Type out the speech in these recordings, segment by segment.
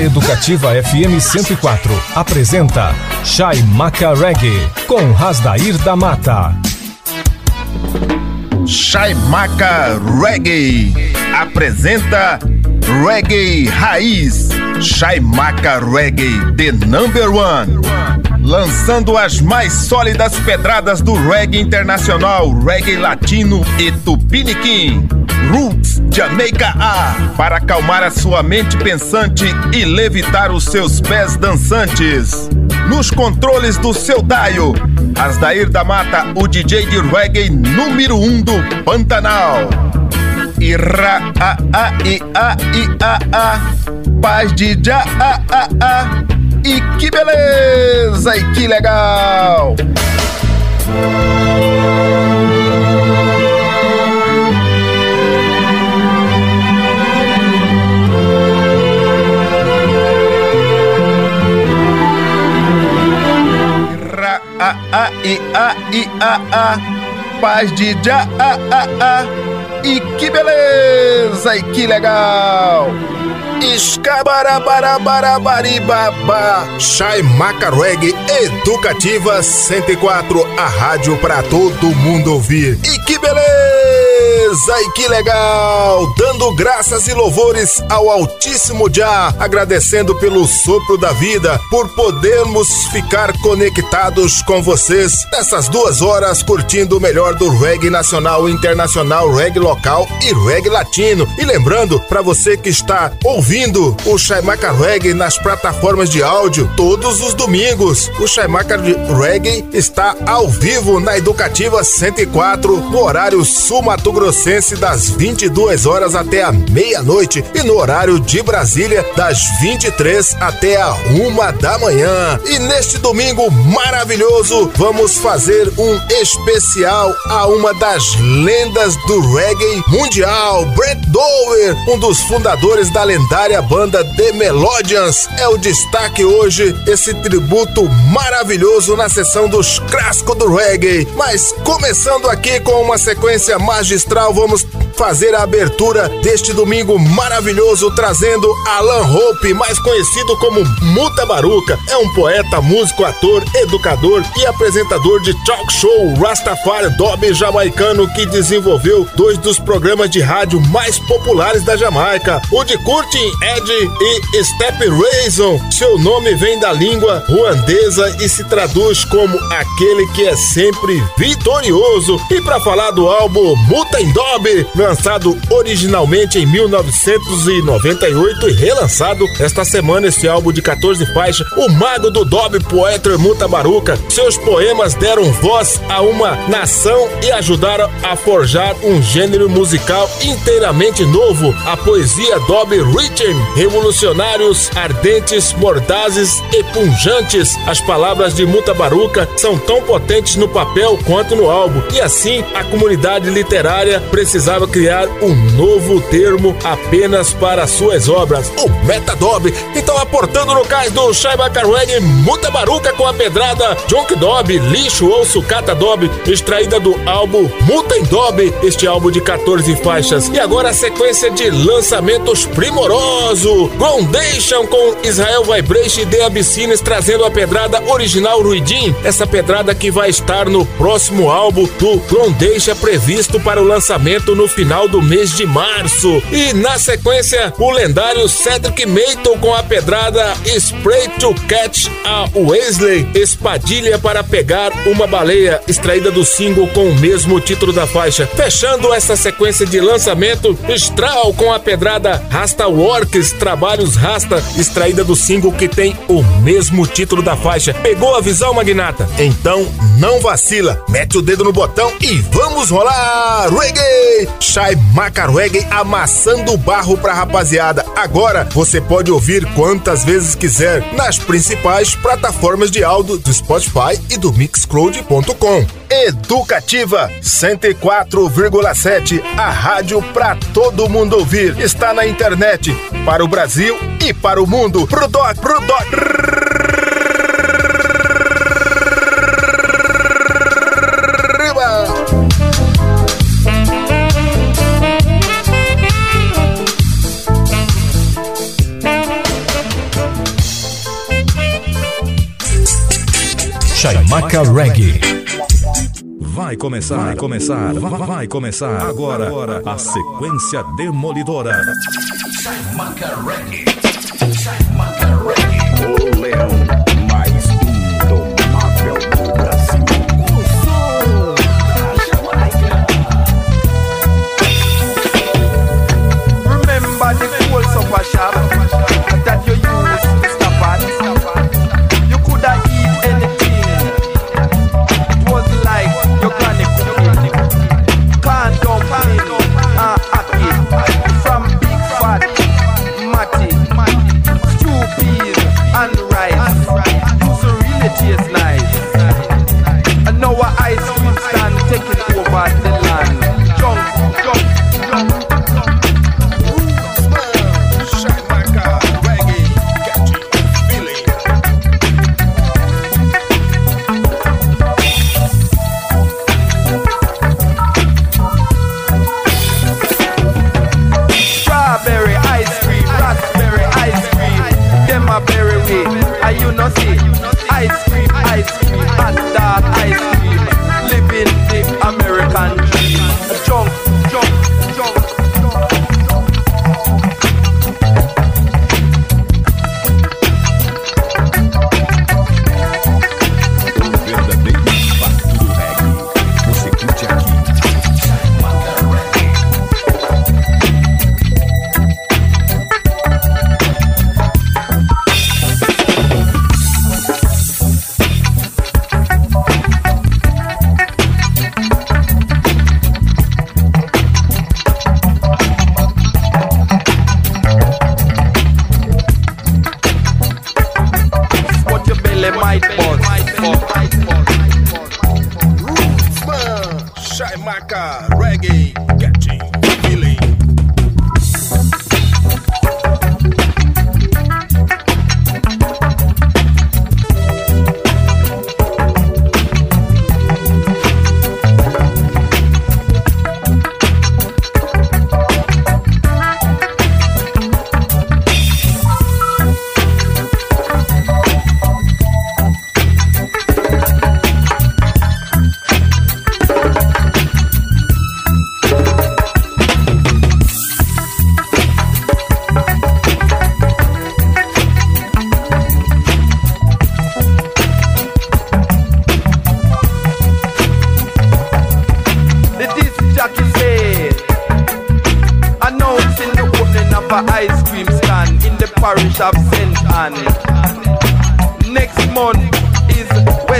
A Educativa FM 104 apresenta Chai Maca Reggae com Rasdair da Mata. Chai Maca Reggae apresenta Reggae Raiz. Chai Maca Reggae, the number one. Lançando as mais sólidas pedradas do reggae internacional, reggae latino e tupiniquim. Roots Jamaica A para acalmar a sua mente pensante e levitar os seus pés dançantes. Nos controles do seu Daio, Asdair da Mata, o DJ de reggae número um do Pantanal. Ira a a i a i a a paz de já a a a e que beleza e que legal. A a i a i a a. Paz de já a a a. E que beleza e que legal. Escabarabarabarabaribaba Shai Macarweg Educativa 104 A rádio para todo mundo ouvir. E que beleza e que legal Dando graças e louvores ao Altíssimo Já Agradecendo pelo sopro da vida Por podermos ficar conectados com vocês Nessas duas horas curtindo o melhor do reggae nacional internacional Reggae local e reggae latino E lembrando para você que está ouvindo o Chaimaca Reggae nas plataformas de áudio todos os domingos. O Chaimaca Reggae está ao vivo na Educativa 104, no horário sul-mato-grossense, das 22 horas até a meia-noite e no horário de Brasília, das 23 até a uma da manhã. E neste domingo maravilhoso, vamos fazer um especial a uma das lendas do reggae mundial, Brett Dower, um dos fundadores da lendária banda The Melodians. É o destaque hoje, esse tributo maravilhoso na sessão dos clássicos do reggae. Mas começando aqui com uma sequência magistral, vamos fazer a abertura deste domingo maravilhoso trazendo Alan Hope, mais conhecido como Muta Baruca. É um poeta, músico, ator, educador e apresentador de talk show Rastafari Dob jamaicano que desenvolveu dois dos programas de rádio mais populares da Jamaica, o de Curtin Ed e Step Raisin. Seu nome vem da língua ruandesa e se traduz como aquele que é sempre vitorioso. E para falar do álbum Muta Dob, lançado originalmente em 1998 e relançado esta semana esse álbum de 14 faixas, o mago do Dob, poeta Muta Baruca. Seus poemas deram voz a uma nação e ajudaram a forjar um gênero musical inteiramente novo, a poesia Dob Rhythm, revolucionários, ardentes, mordazes e punjantes. As palavras de Muta Baruca são tão potentes no papel quanto no álbum, e assim a comunidade literária precisava criar um novo termo apenas para suas obras, o Metadob. Então, aportando no cais do Shaiba Carweg, Muta Baruca com a pedrada Junk Dob, lixo ou sucata Dob, extraída do álbum Muta Dob, este álbum de 14 faixas. E agora a sequência de lançamentos primoroso. Groundation com Israel Vibration e The Abyssines trazendo a pedrada original Ruidin, essa pedrada que vai estar no próximo álbum do Groundation previsto para o lançamento no final final do mês de março. E na sequência, o lendário Cedric Mayton com a pedrada Spray to Catch a Wesley, espadilha para pegar uma baleia, extraída do single com o mesmo título da faixa. Fechando essa sequência de lançamento, Strahl com a pedrada Rasta Works, Trabalhos Rasta, extraída do single que tem o mesmo título da faixa. Pegou a visão, Magnata? Então não vacila, mete o dedo no botão e vamos rolar! Reggae! Chai Macarweg amassando barro pra rapaziada. Agora você pode ouvir quantas vezes quiser nas principais plataformas de áudio do Spotify e do Mixcloud.com. Educativa 104,7, a rádio pra todo mundo ouvir. Está na internet para o Brasil e para o mundo. Pro doc, pro doc. Reggae. Vai começar, vai começar, vai começar agora, agora a sequência demolidora. Reggae. Reggae.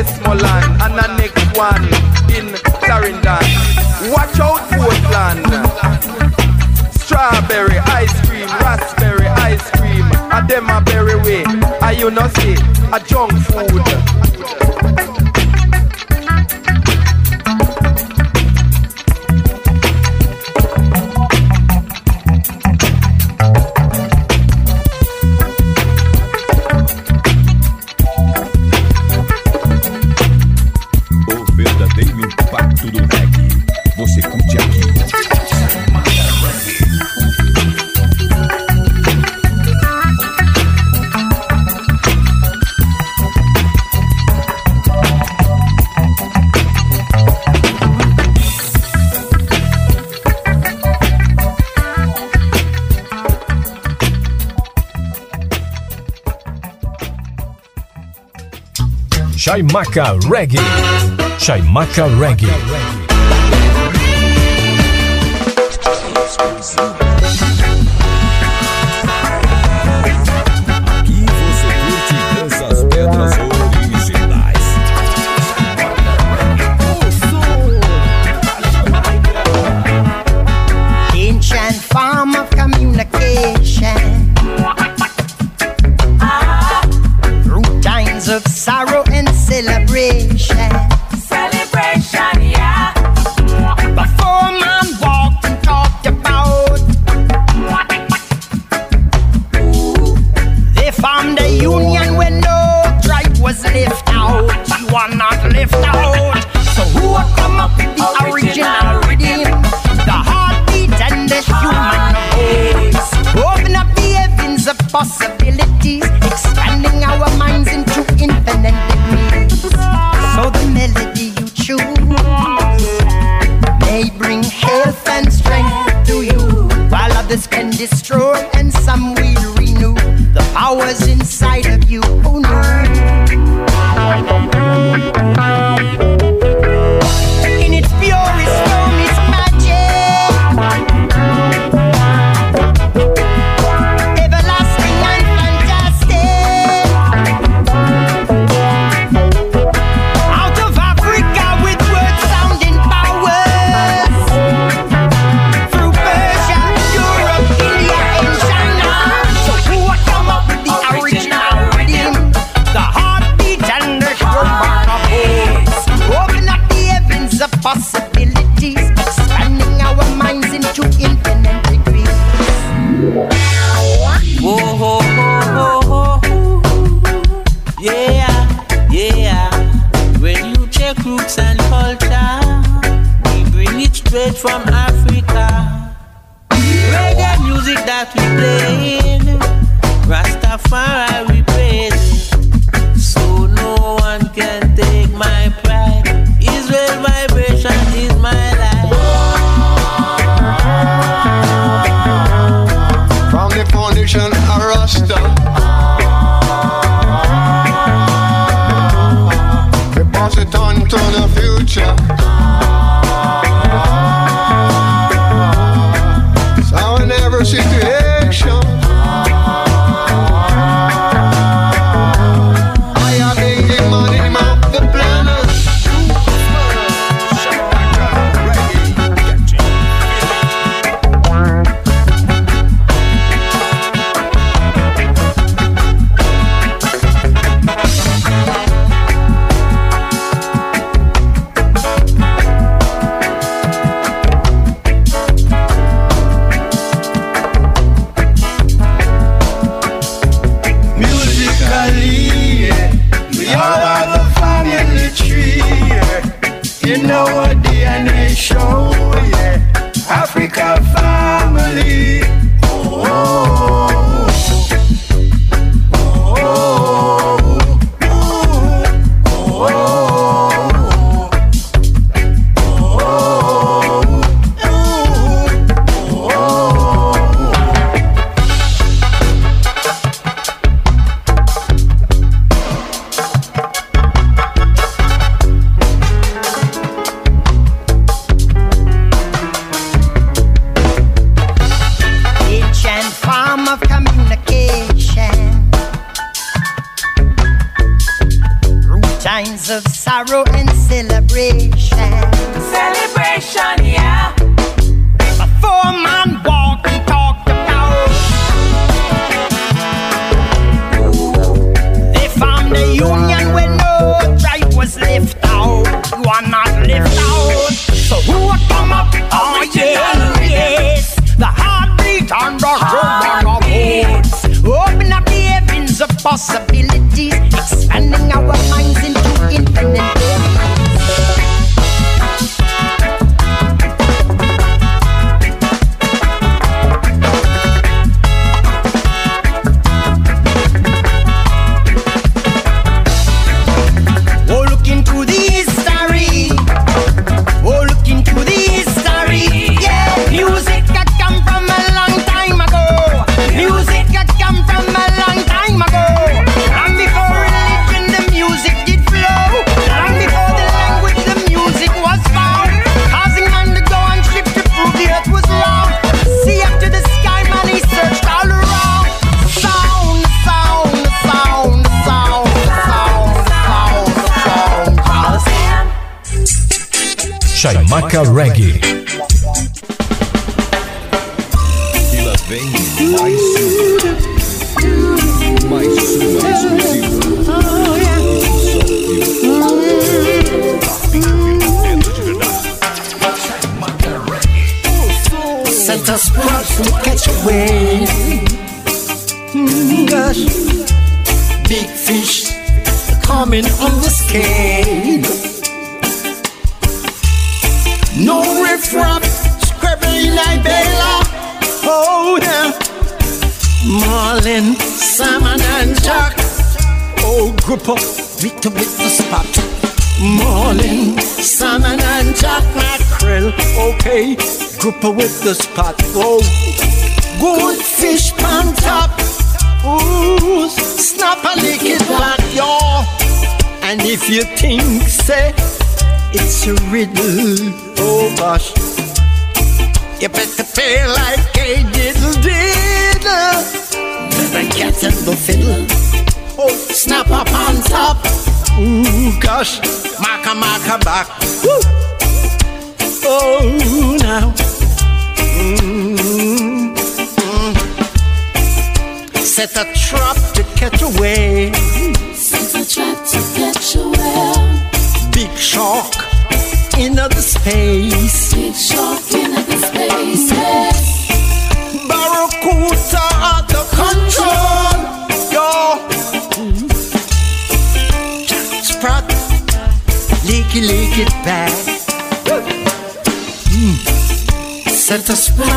Westmoreland and the next one in Clarendon. Watch out Portland. Strawberry ice cream, raspberry ice cream. I them a berry way. I you know see a junk food. Chaimaca Reggae. Chaimaca Reggae.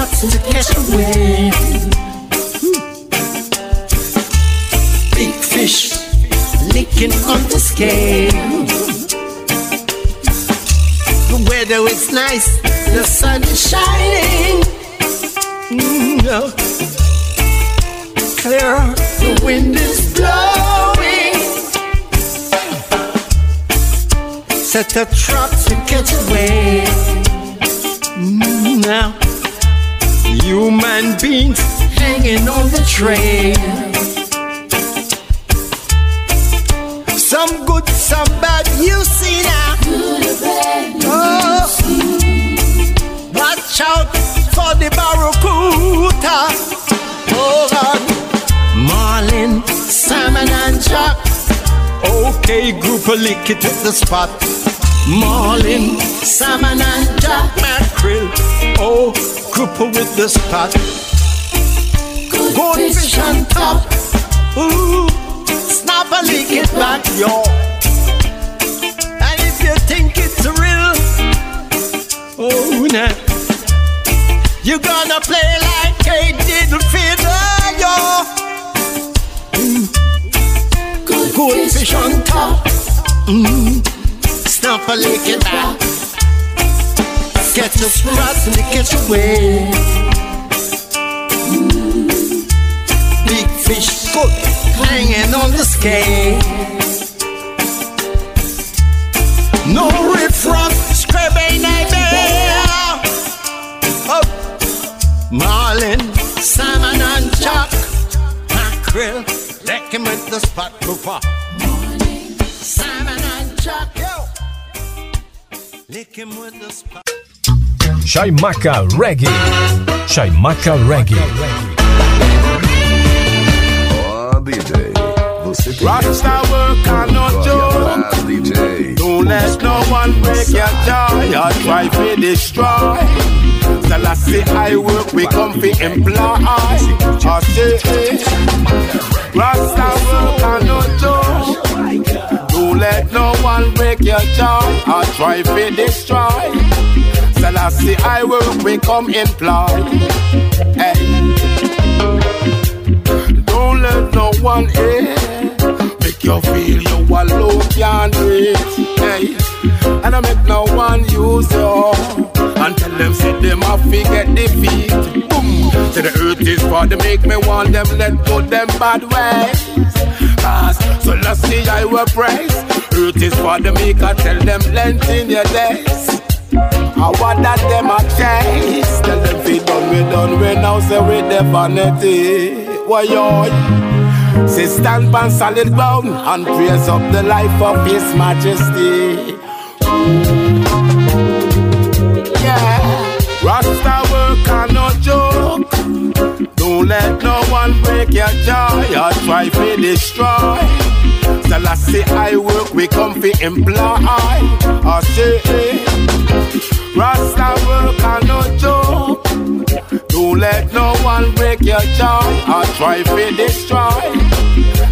A to catch a wave. Big fish licking on the scale. The weather is nice, the sun is shining. Mm, yeah. Clear, the wind is blowing. Set a trap to catch a wave. Mm, now, human beings hanging on the trail. Some good, some bad, you see now. Oh, watch out for the barracuda. Oh God, marlin, salmon and jack. Okay, group of lick it at the spot. Marlin, salmon and jack mackerel. Oh, group with the spot. Good fish on top. Ooh, snap a lick it back, y'all. And if you think it's real, oh nah, you gonna play like a diddle fiddle, yo. Mm. Good, Good fish on top. Mm. Snap a lick it back. Get the spots and catch away. Big fish, good, hanging on the scale. No riffraff, scrubbing nightmare. Oh, marlin, salmon and jack, mackerel, him with the spot grouper. Salmon and yo. Lick him with the spot. Chaimaca Reggae. Chaimaca Reggae. Ó, DJ, você Rasta work and no joke. Don't let no one break your joy or try to destroy. Till I say I work, we come fi employ. I Rasta work and no joke. Don't let no one break your joy or try to destroy. Till I say I work, we come employ. Hey. Don't let no one in make you feel you alone can't. Hey, and I make no one use you and tell them say them to get defeat. Boom, say the earth is for them make me want them let go them bad ways. Cause so let's see I will praise. Earth is for them make I tell them lengthen your days. I want that them a chase. Tell them fi done we done we now say we the vanity. Why yo? Say stand on solid ground and praise up the life of His Majesty. Yeah, Rasta work and no joke. Don't let no one break your joy or try to destroy. Till I say I work, we come fi employ. I say, eh. Rasta work and no joke. Don't let no one break your joy or try to destroy.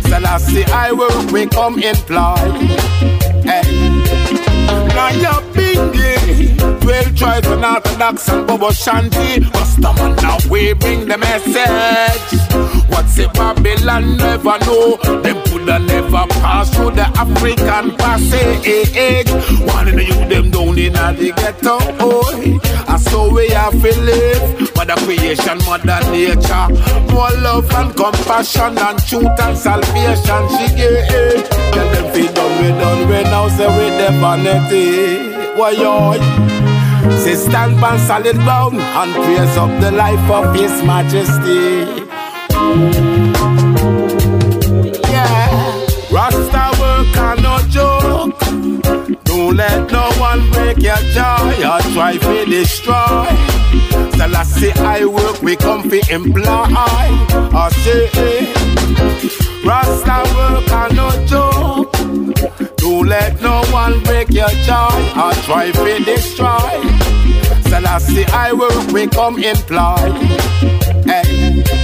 Till I say I work, we come employ. Hey. Now you're bingy. Twelve tribes and orthodox and Bobo Shanti. Customer now we bring the message. What's it Babylon never know? Them coulda never pass through the African passage. One of you them down in the ghetto. Oh, I saw we have to live. Mother creation, mother nature. More love and compassion and truth and salvation. She gave. Tell them done, we done, we now say we the vanity. Why yo? Say stand on solid ground and praise up the life of His Majesty. Yeah, Rasta work and no joke. Don't let no one break your joy or try to destroy. Till I work, we come fi employ. I say, eh. Rasta work and no joke. Let no one break your joy or try to destroy. Till I say I work, we come employ. Hey.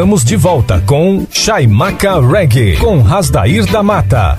Estamos de volta com Chaimaca Reggae, com Rasdair da Mata.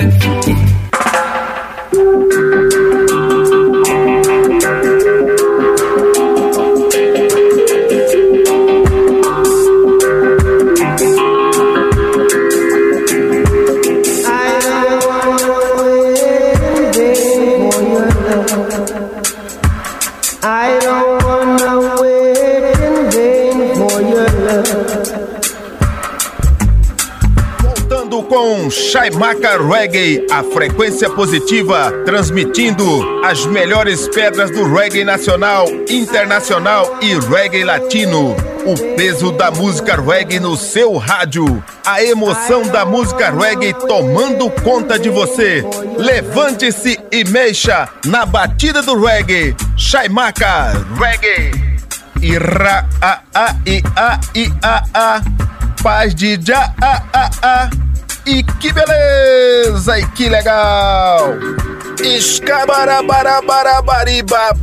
Shaimaka Reggae, a frequência positiva, transmitindo as melhores pedras do reggae nacional, internacional e reggae latino. O peso da música reggae no seu rádio. A emoção da música reggae tomando conta de você. Levante-se e mexa na batida do reggae. Shaimaka Reggae. Ira a a i a i a a. Paz de já a a a. E que beleza! E que legal! Escabarabarabarabariba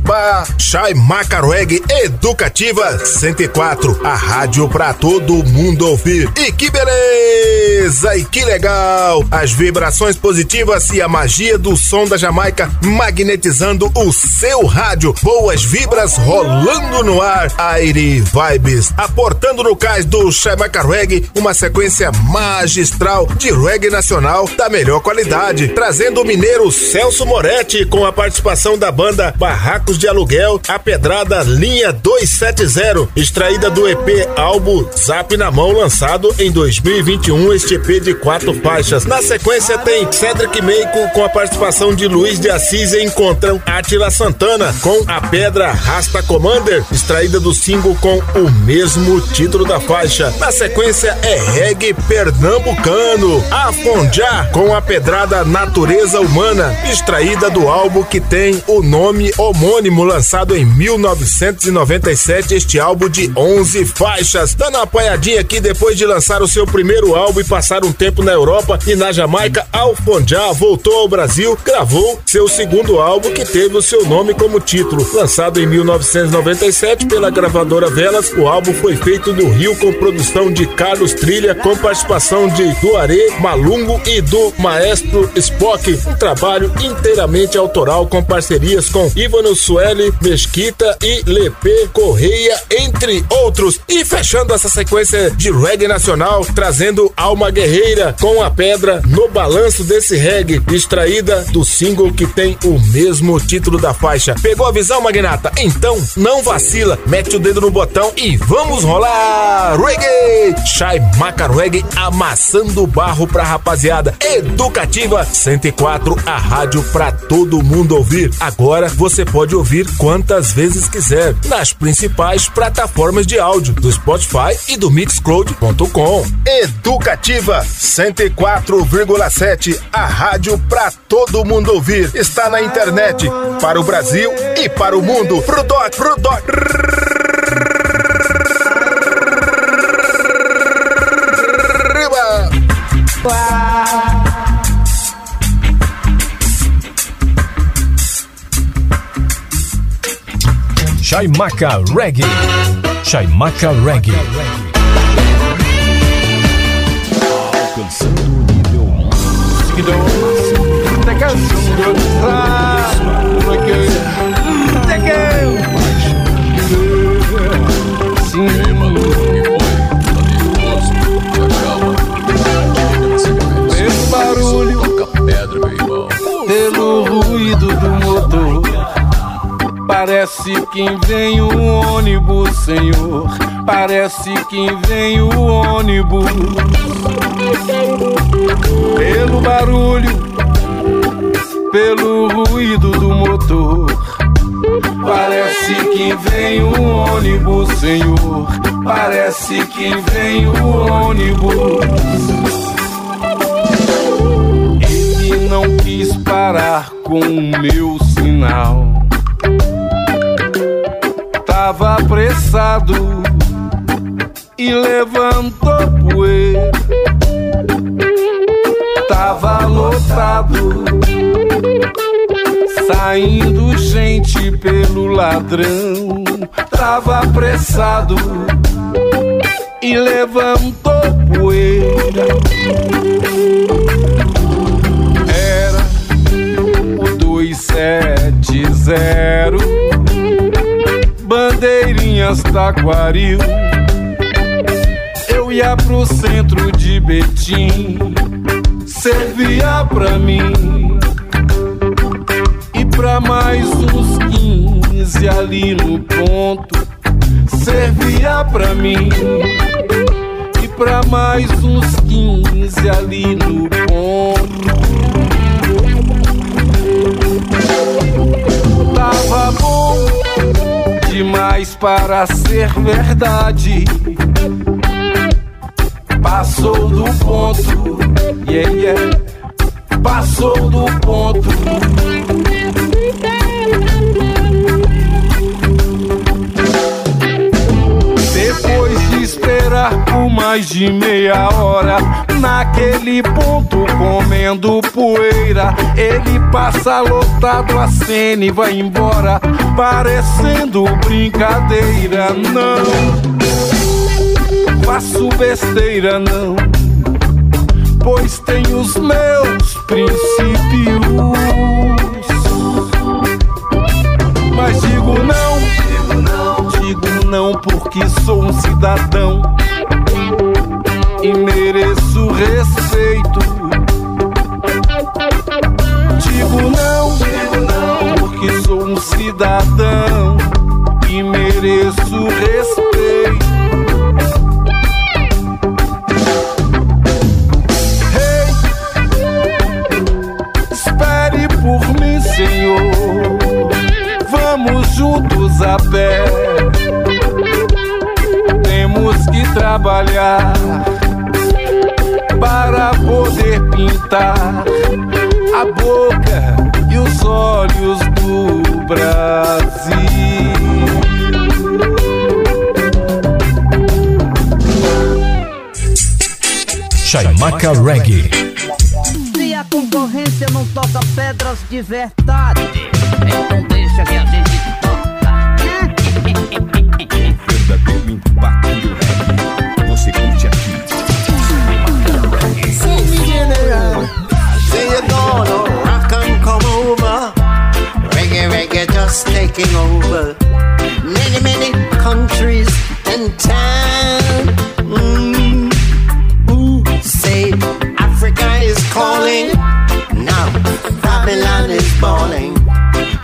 Chai Macarweg Educativa 104 A rádio pra todo mundo ouvir. E que beleza! E que legal! As vibrações positivas e a magia do som da Jamaica Magnetizando o seu rádio. Boas vibras rolando no ar. Aire Vibes Aportando no cais do Chai Macarweg Uma sequência magistral de reggae nacional da melhor qualidade Trazendo o mineiro Celso Moretti com a participação da banda Barracos de Aluguel, a pedrada Linha 270, extraída do EP álbum Zap na Mão, lançado em 2021, este EP de quatro faixas. Na sequência tem Cedric Meiko com a participação de Luiz de Assis e encontram Atila Santana com a pedra Rasta Commander, extraída do single com o mesmo título da faixa. Na sequência é reggae pernambucano, Afonjá com a pedrada Natureza Humana, extraída do álbum que tem o nome homônimo, lançado em 1997, este álbum de 11 faixas. Dando uma apanhadinha aqui depois de lançar o seu primeiro álbum e passar um tempo na Europa e na Jamaica, Alfonjá voltou ao Brasil, gravou seu segundo álbum que teve o seu nome como título. Lançado em 1997 pela gravadora Velas, o álbum foi feito no Rio com produção de Carlos Trilha, com participação de Duaré, Malungo e do maestro Spock. Um trabalho incrível inteiramente autoral com parcerias com Ivano Sueli, Mesquita e Lepê Correia, entre outros. E fechando essa sequência de reggae nacional, trazendo Alma Guerreira com a pedra no balanço desse reggae, extraída do single que tem o mesmo título da faixa. Pegou a visão, Magnata? Então não vacila, mete o dedo no botão e vamos rolar! Reggae! Shai Maca Reggae amassando barro pra rapaziada. Educativa 104, a rádio pra todo mundo ouvir. Agora você pode ouvir quantas vezes quiser nas principais plataformas de áudio do Spotify e do Mixcloud.com. Educativa 104,7, a rádio pra todo mundo ouvir. Está na internet para o Brasil e para o mundo. Pro doc, pro doc. Chaimaca Reggae. Chaimaca Reggae. Alcançando o nível Pelo Parece que vem o ônibus, Senhor. Parece que vem o ônibus. Pelo barulho, pelo ruído do motor. Parece que vem o ônibus, Senhor. Parece que vem o ônibus. Ele não quis parar com o meu sinal. Tava apressado e levantou poeira. Tava lotado, saindo gente pelo ladrão. Tava apressado e levantou poeira. Era o 270 Bandeirinhas Taquaril Eu ia pro centro de Betim Servia pra mim. E pra mais uns 15 ali no ponto Servia pra mim. E pra mais uns 15 ali no ponto. Tava bom demais para ser verdade. Passou do ponto, yeah, yeah. Passou do ponto. Depois de esperar por mais de meia hora, naquele ponto comendo poeira, ele passa lotado a cena e vai embora, parecendo brincadeira. Não faço besteira, não, pois tenho os meus princípios. Mas digo não, digo não, porque sou um cidadão e mereço cidadão e mereço respeito. Hey, espere por mim, Senhor. Vamos juntos a pé. Temos que trabalhar para poder pintar a boca e os olhos do Brasil. Chaimaca Reggae. Se a concorrência não toca pedras de verdade, então deixa que a gente toca. Taking over many, many countries and towns. Mm. Ooh, say Africa is calling. Now Babylon is balling.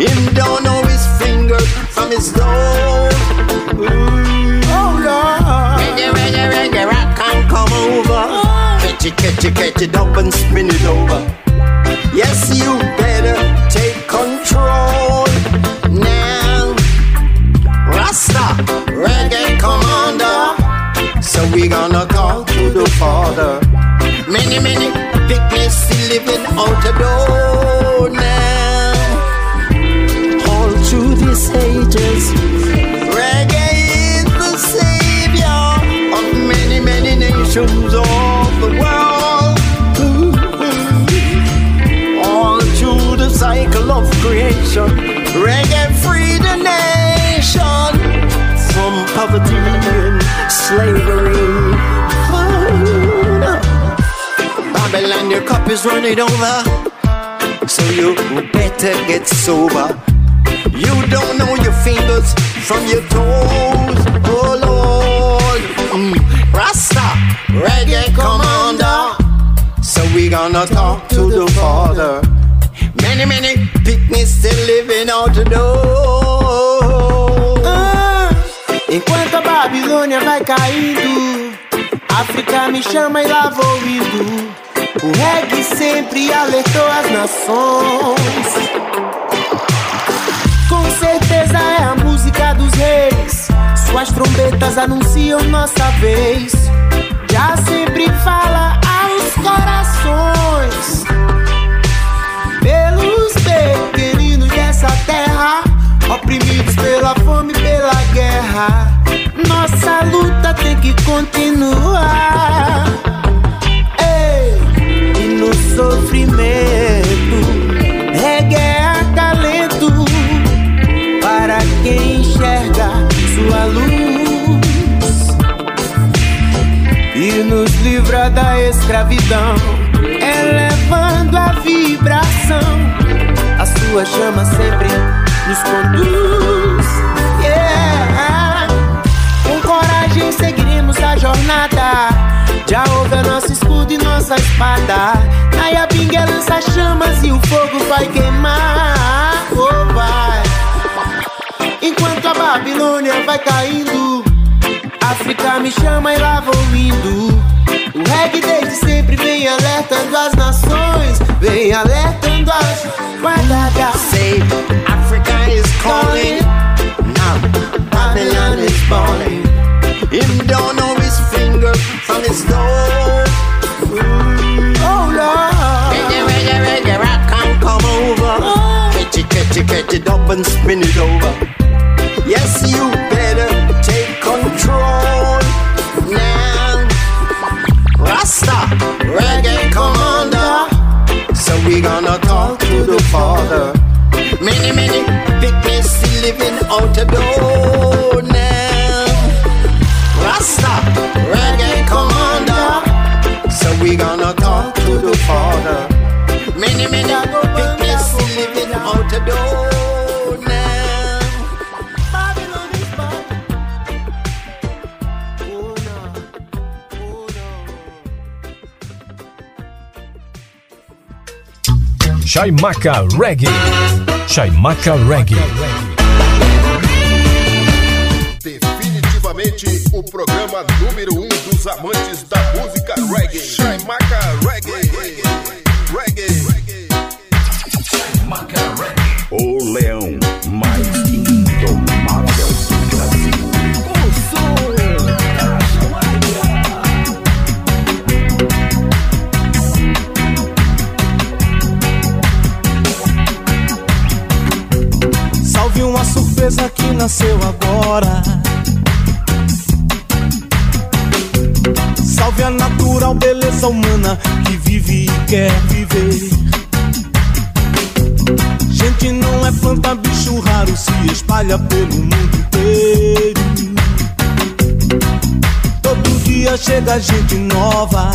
Him don't know his finger from his toe. Ooh. Oh Lord. Reggae, reggae, reggae, rock can come over. Catch it, catch it, catch it up and spin it over. Yes, you living out door now. All through these ages, reggae is the savior of many, many nations of the world. All through the cycle of creation, reggae freed the nation from poverty and slavery. Babylon, your cup is running over, so you better get sober. You don't know your fingers from your toes, oh Lord. Mm. Rasta, reggae commander. So we gonna talk to the father. Many, many picnics still living out the door. Ah, enquanto a Babilônia vai caindo, África me chama e lá vou indo. O reggae sempre alertou as nações. Com certeza é a música dos reis. Suas trombetas anunciam nossa vez. Já sempre fala aos corações. Pelos pequeninos dessa terra, oprimidos pela fome e pela guerra. Nossa luta tem que continuar. Sofrimento, reggae é acalento para quem enxerga sua luz e nos livra da escravidão, elevando a vibração. A sua chama sempre nos conduz. Seguiremos a jornada. Já houve nosso escudo e nossa espada. Na Iabinga lança chamas e o fogo vai queimar. Oh, vai. Enquanto a Babilônia vai caindo, África me chama e lá vou indo. O reggae desde sempre vem alertando as nações, vem alertando as guardadas. Say Africa is calling. Now Babylon is falling. Him don't know Spin it over. Yes, you better take control now. Rasta, reggae commander. So we gonna talk to the father. Many, many still living out the door now. So we gonna talk to the father. Many, many picnics still living out the door now. Chaimaca Reggae. Chaimaca Reggae. Definitivamente o programa número um dos amantes da música reggae. Chaimaca Reggae. Reggae. Chaimaca Reggae. O leão mais indomável do Brasil. O som da Salve uma surpresa que nasceu agora. Salve a natural beleza humana que vive e quer viver. Gente não é planta, bicho raro, se espalha pelo mundo inteiro. Todo dia chega gente nova.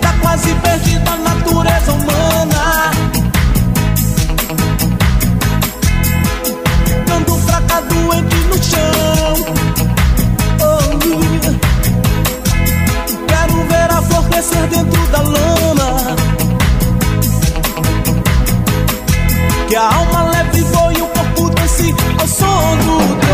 Tá quase perdida a natureza humana. nascer dentro da lama. Que a alma leve voe o corpo desse ao som do tempo.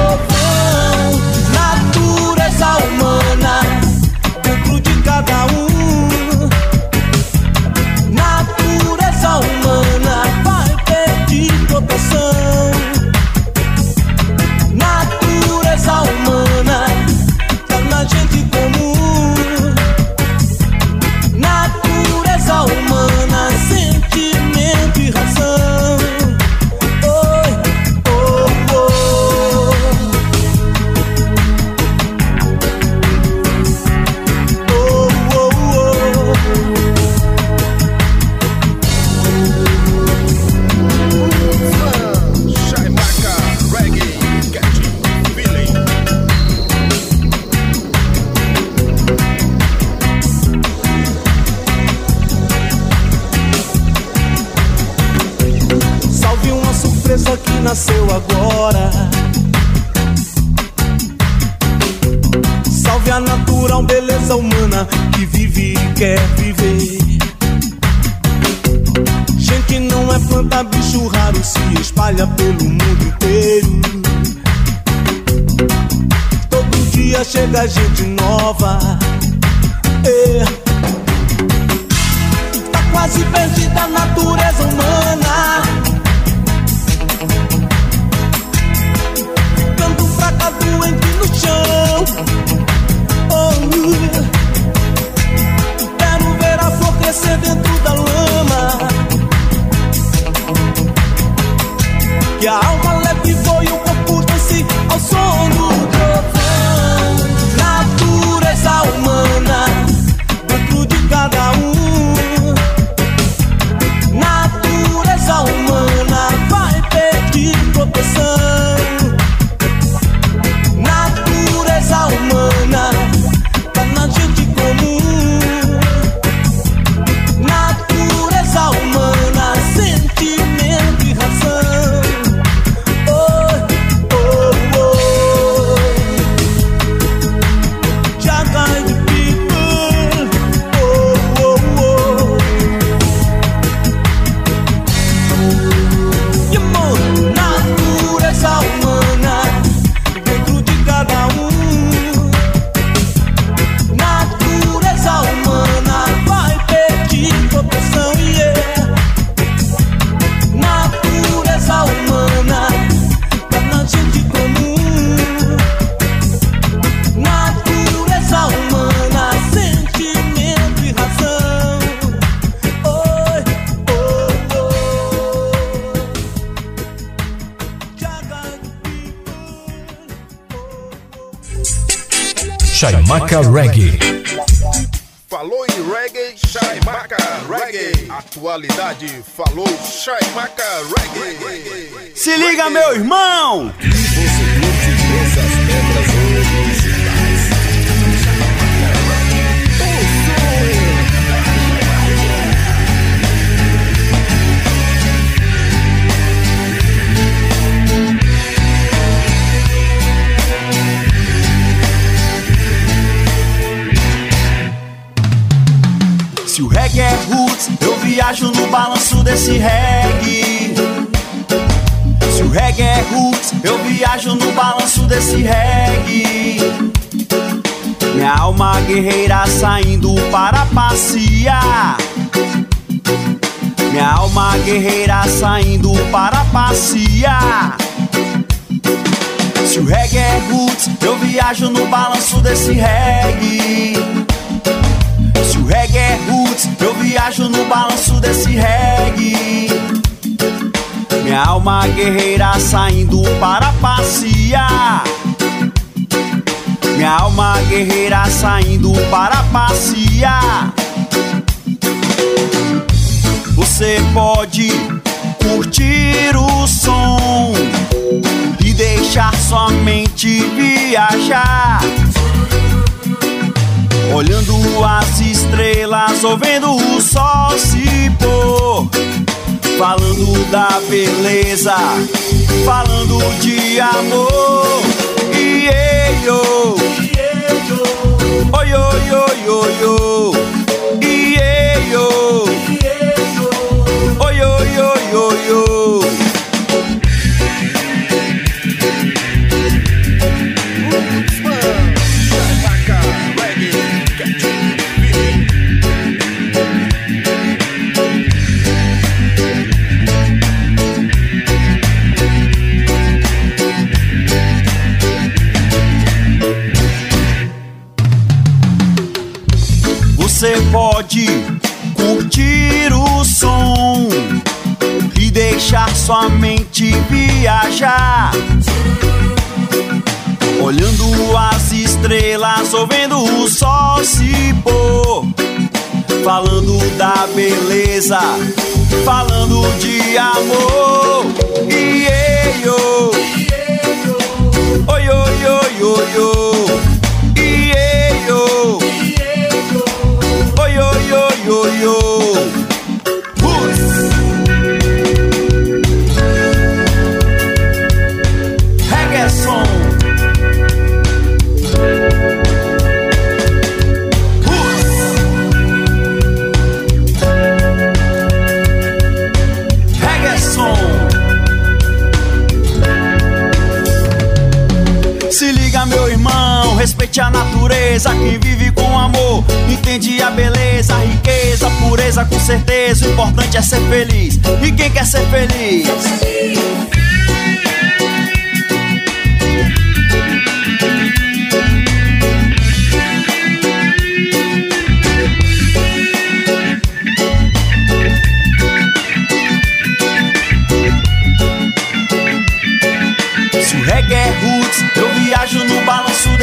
falando de amor. E ei, oh. Oi, oi, oi, oi, oi. Olhando as estrelas, ouvindo o sol se pôr. Falando da beleza, falando de amor. E eu, oi, oi, oi, oi, oi. Respeite a natureza. Quem vive com amor, entende a beleza, a riqueza, a pureza, com certeza. O importante é ser feliz. E quem quer ser feliz? Se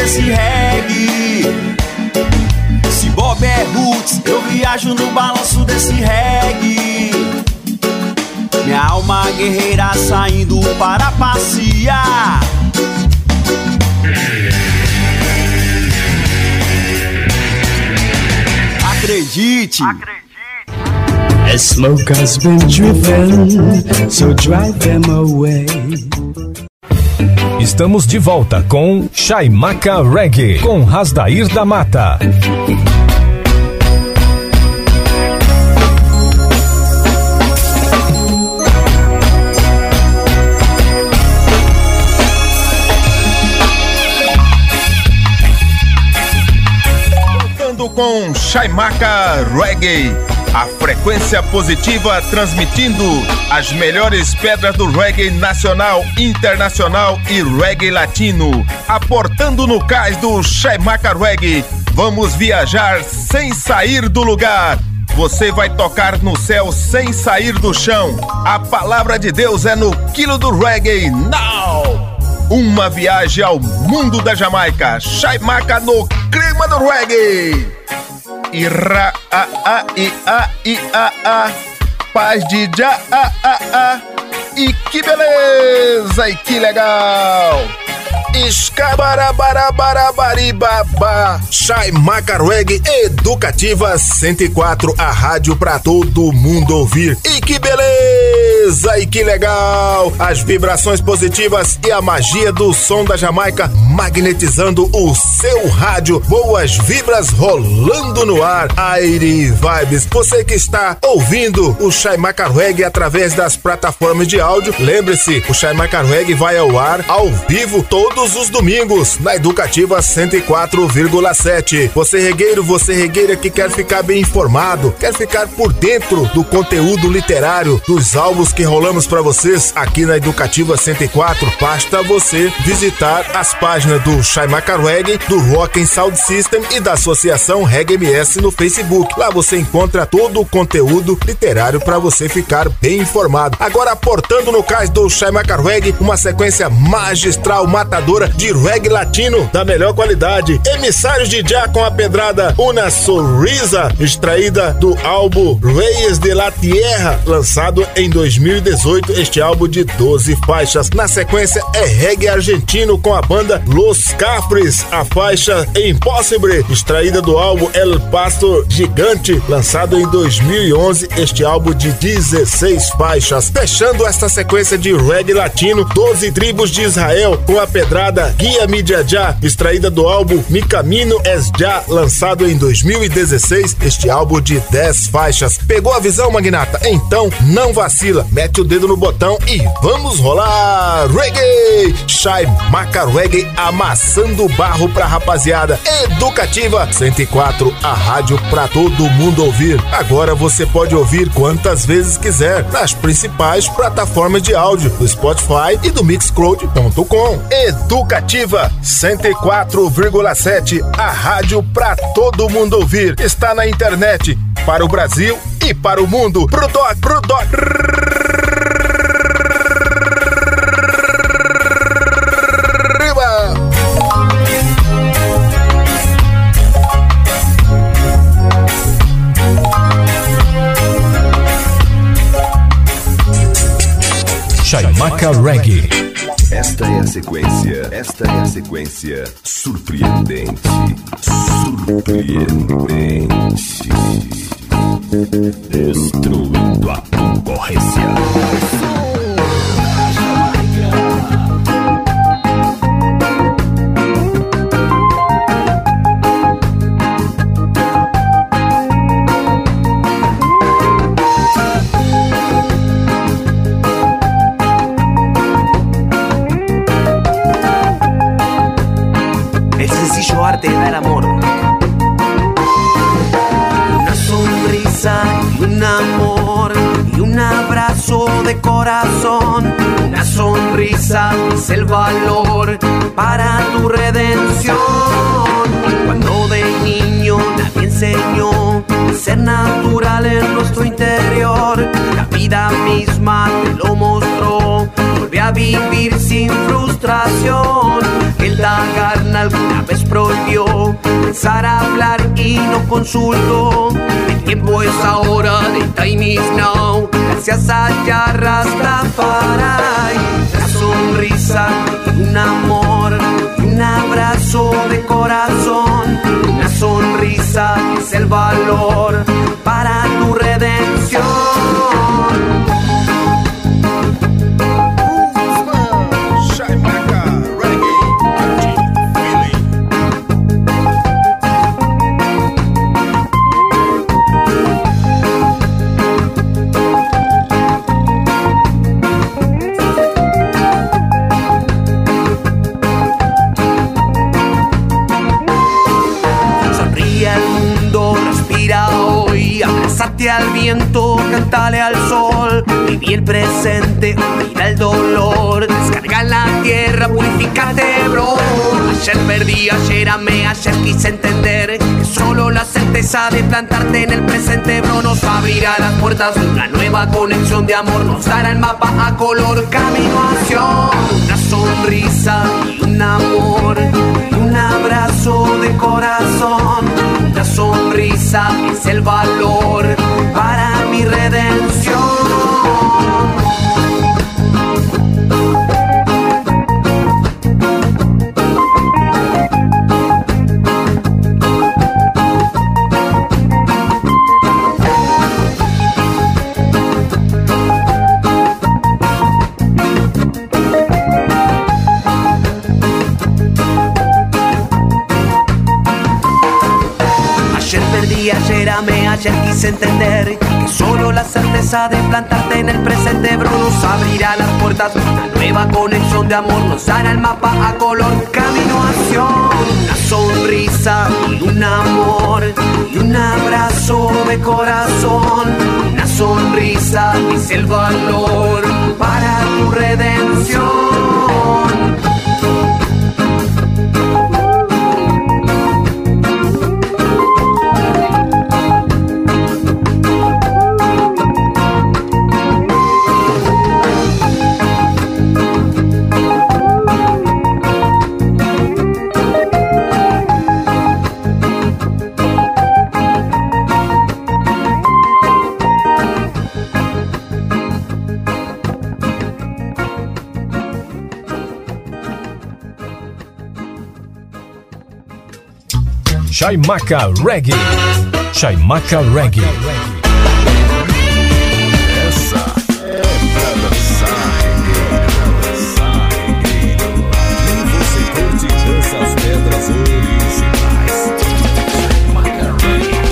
desse reggae. Se Bob é roots, eu viajo no balanço desse reggae. Minha alma guerreira saindo para passear. Acredite. Smoke has been driven, so drive them away. Estamos de volta com Chaimaca Reggae, com Rasdair da Mata. Com Chaimaca Reggae, a frequência positiva transmitindo as melhores pedras do reggae nacional, internacional e reggae latino. Aportando no cais do Chaimaca Reggae, vamos viajar sem sair do lugar. Você vai tocar no céu sem sair do chão. A palavra de Deus é no quilo do reggae. Now! Uma viagem ao mundo da Jamaica. Chaimaca no clima do reggae. Ira, a, a, i, a, i, a, a. Paz de já, a, a, a. E que beleza, e que legal. Escabarabarabarabaribaba. Chai Macarweg Educativa 104, a rádio pra todo mundo ouvir. E que beleza! E que legal! As vibrações positivas e a magia do som da Jamaica magnetizando o seu rádio. Boas vibras rolando no ar. Aire Vibes. Você que está ouvindo o Chai Macarweg através das plataformas de áudio, lembre-se, o Chai Macarweg vai ao ar ao vivo todos os domingos na Educativa 104,7. Você regueiro, você regueira que quer ficar bem informado, quer ficar por dentro do conteúdo literário, dos álbuns que rolamos para vocês aqui na Educativa 104, basta você visitar as páginas do Shai Macarweg, do Rock and Sound System e da Associação Reg MS no Facebook. Lá você encontra todo o conteúdo literário para você ficar bem informado. Agora aportando no cais do Shai Macarweg, uma sequência magistral matadora de reggae latino da melhor qualidade. Emissários de Já com a pedrada Una Sorrisa, extraída do álbum Reyes de la Tierra, lançado em 2018. Este álbum de 12 faixas. Na sequência é reggae argentino com a banda Los Cafres, a faixa Impossible, extraída do álbum El Pasto Gigante, lançado em 2011. Este álbum de 16 faixas. Fechando esta sequência de reggae latino, 12 tribos de Israel com a pedrada Guia Mídia Já, extraída do álbum Mi Camino Es Já, lançado em 2016. Este álbum de 10 faixas. Pegou a visão, Magnata? Então não vacila. mete o dedo no botão e vamos rolar reggae! Shai Maca Reggae amassando barro pra rapaziada. Educativa 104, a rádio pra todo mundo ouvir. Agora você pode ouvir quantas vezes quiser nas principais plataformas de áudio do Spotify e do Mixcloud.com. Educativa 104,7, a rádio pra todo mundo ouvir. Está na internet para o Brasil e para o mundo. Pro doc, pro doc. Chaimaca Reggae. Esta é a sequência, esta é a sequência surpreendente, surpreendente, destruindo a concorrência. Corazón. Una sonrisa es el valor para tu redención. Cuando de niño nadie enseñó a ser natural en nuestro interior, la vida misma te lo mostró. Volví a vivir sin frustración. El Dagarna alguna vez prohibió pensar hablar y no consultó. Tiempo es ahora, the time is now. Gracias a Yarra Rastafari. La sonrisa un amor un abrazo de corazón. Una sonrisa es el valor para tu redención. El presente, olvida el dolor, descarga la tierra, purifícate, bro. Ayer perdí, ayer amé, ayer quise entender que solo la certeza de plantarte en el presente, bro, nos abrirá las puertas una nueva conexión de amor, nos dará el mapa a color, camino a acción, una sonrisa y un amor, un abrazo de corazón, una sonrisa es el valor para mi redención. Entender que solo la certeza de plantarte en el presente, bro, abrirá las puertas. Una nueva conexión de amor nos dará el mapa a color, camino a acción. Una sonrisa y un amor y un abrazo de corazón. Una sonrisa es el valor para tu redención. Chaimaca Reggae. Chaimaca Reggae. Essa é pra dançar, E você curte essas pedras originais.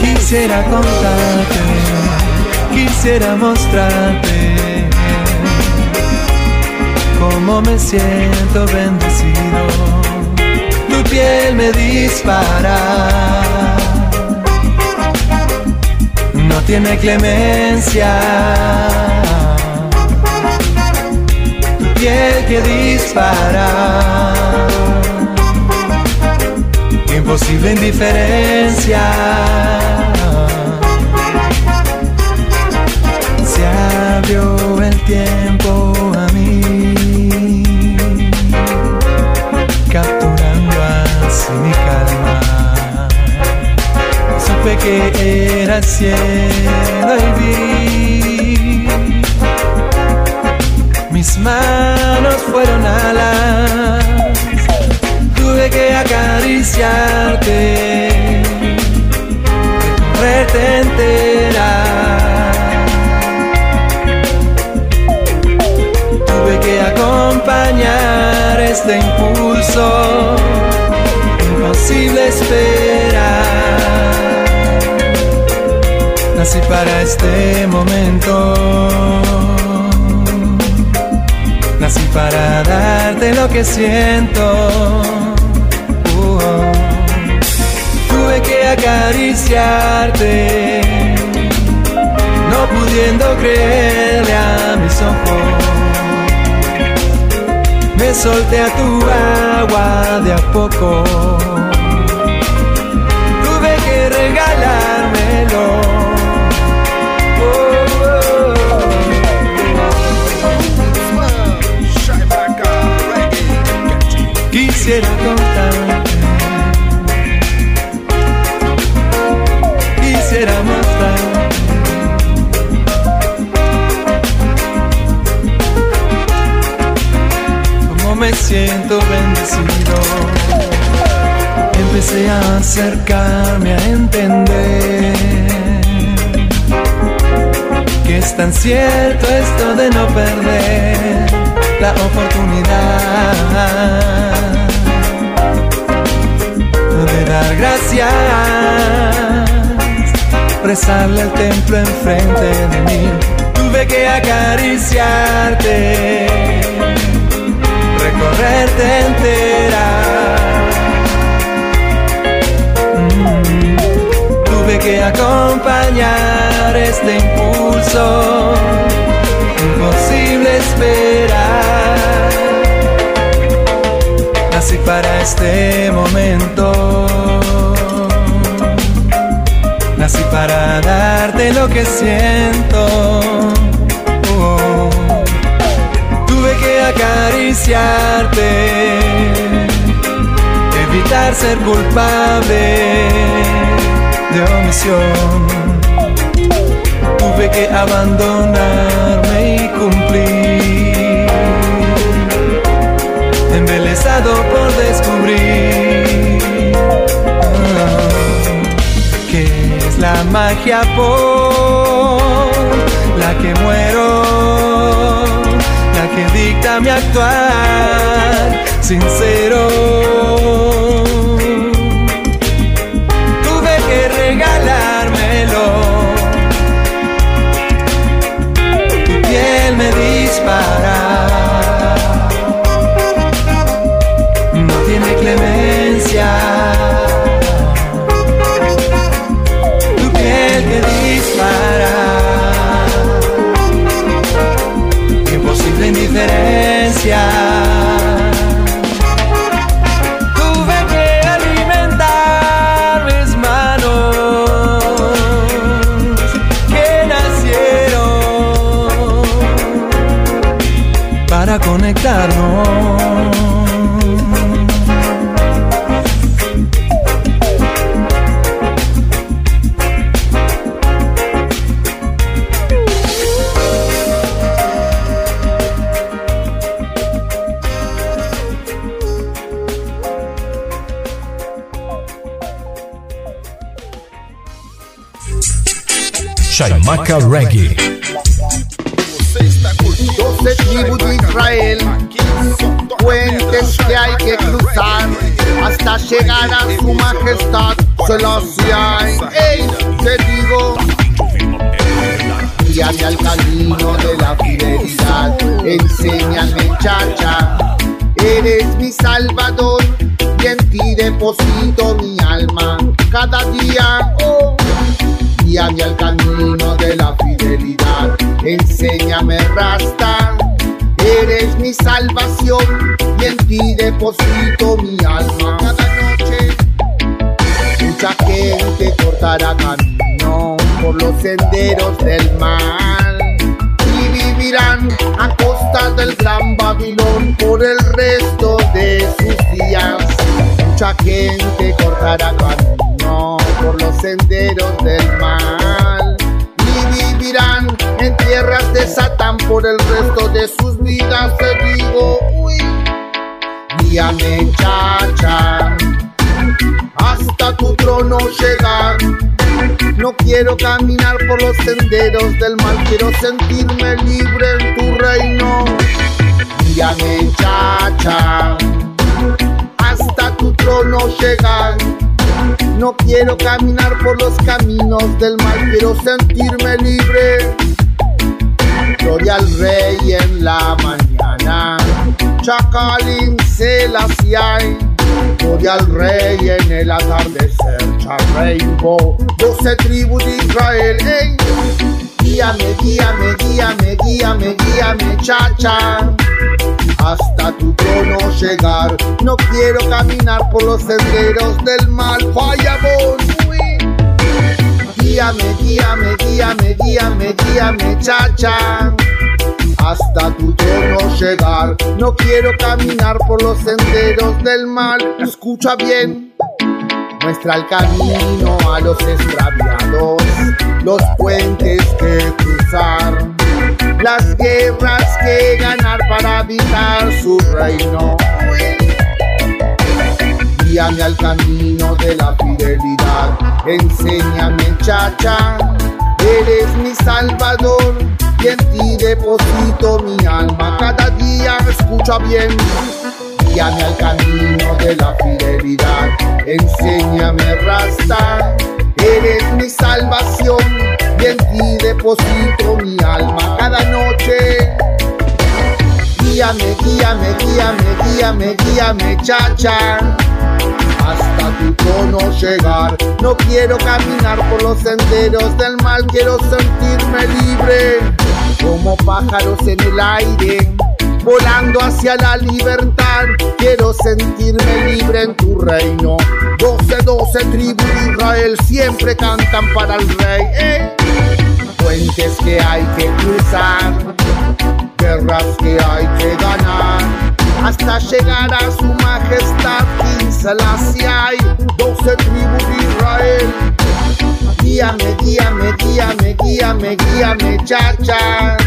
Quisiera contarte, quisiera mostrarte como me siento bendecido. Piel me dispara. No tiene clemencia. Piel que dispara. Imposible indiferencia. Se abrió el tiempo Supe que era el cielo y vi mis manos fueron alas. Tuve que acariciarte, recorrerte entera. Tuve que acompañar este impulso, imposible esperar. Nací para este momento. Nací para darte lo que siento. Tuve que acariciarte, no pudiendo creerle a mis ojos. Me solté a tu agua de a poco. Quisiera contarte. Quisiera mostrar. Cómo me siento bendecido. Empecé a acercarme a entender que es tan cierto esto de no perder la oportunidad dar gracias, rezarle al templo enfrente de mí. Tuve que acariciarte, recorrerte entera. Mm, Tuve que acompañar este impulso, imposible esperar. Nací para este momento. Nací para darte lo que siento. Oh. Tuve que acariciarte, evitar ser culpable de omisión. Tuve que abandonarme y cumplir, por descubrir que es la magia por la que muero, la que dicta mi actuar sincero. Tuve que regalármelo. Tu piel me dispara. Indiferencia. Tuve que alimentar mis manos que nacieron para conectarnos. Chaimaca Reggae. Doce tribus de Israel, puentes que hay que cruzar hasta llegar a su majestad. Solo si hay, ey, te digo. Guíame al camino de la fidelidad, enséñame cha-cha. Eres mi salvador y en ti deposito mi alma. Cada día, oh, guíame al camino de la fidelidad. Enséñame rasta. Eres mi salvación y en ti deposito mi alma. Cada noche mucha gente cortará camino por los senderos del mal y vivirán a costa del gran Babilón por el resto de sus días. Mucha gente cortará camino por los senderos del mal y vivirán en tierras de Satán por el resto de sus vidas. Te digo, uy, guíame, chacha hasta tu trono llegar. No quiero caminar por los senderos del mal, quiero sentirme libre en tu reino. Guíame, chacha, hasta tu trono llegar. No quiero caminar por los caminos del mal, quiero sentirme libre. Gloria al rey en la mañana, Chacalín Selassie. Gloria al rey en el atardecer, Rainbow, doce tribus de Israel. ey. Guíame, guíame, guíame, guíame, guíame, chacha. Hasta tu trono llegar. No quiero caminar por los senderos del mal. Falla Guíame, guíame, guíame, guíame, guíame, chacha hasta tu trono llegar. No quiero caminar por los senderos del mal. Escucha bien. Muestra el camino a los extraviados, los puentes que cruzar, las guerras que ganar para habitar su reino. Guíame al camino de la fidelidad, enséñame chacha, eres mi salvador y en ti deposito mi alma. Cada día escucha bien, guíame al camino de la fidelidad, enséñame rasta, eres mi salvación y en ti deposito mi alma. Cada noche guíame, guíame, guíame, guíame, guíame, chacha. Hasta tu trono llegar. No quiero caminar por los senderos del mal, quiero sentirme libre. Como pájaros en el aire, volando hacia la libertad. Quiero sentirme libre en tu reino. Doce, doce tribus de Israel siempre cantan para el rey. ¡Eh! Puentes que hay que cruzar, guerras que hay que ganar hasta llegar a su majestad King Selassie, doce tribus de Israel. Guíame, guíame, guíame, guíame, guíame, chacha,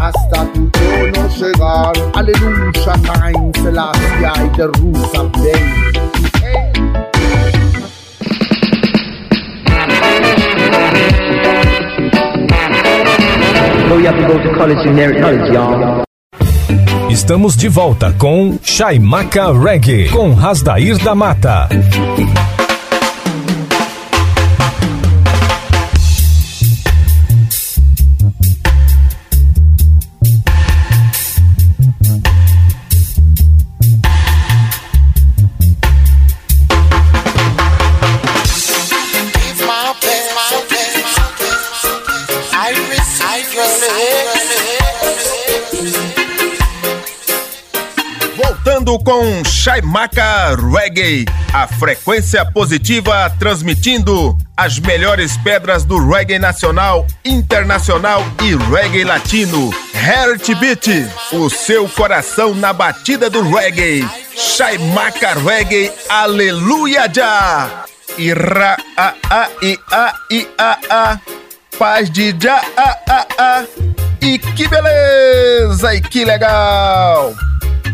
hasta tu trono llegar. Aleluya, King Selassie, the Roots of Estamos de volta com Chaimaca Reggae, com Rasdair da Mata. Com Chaimaca Reggae, a frequência positiva transmitindo as melhores pedras do reggae nacional, internacional e reggae latino. Heartbeat, o seu coração na batida do reggae. Chaimaca Reggae, aleluia já! Ira a a i a i a a paz de já a a a e que beleza e que legal!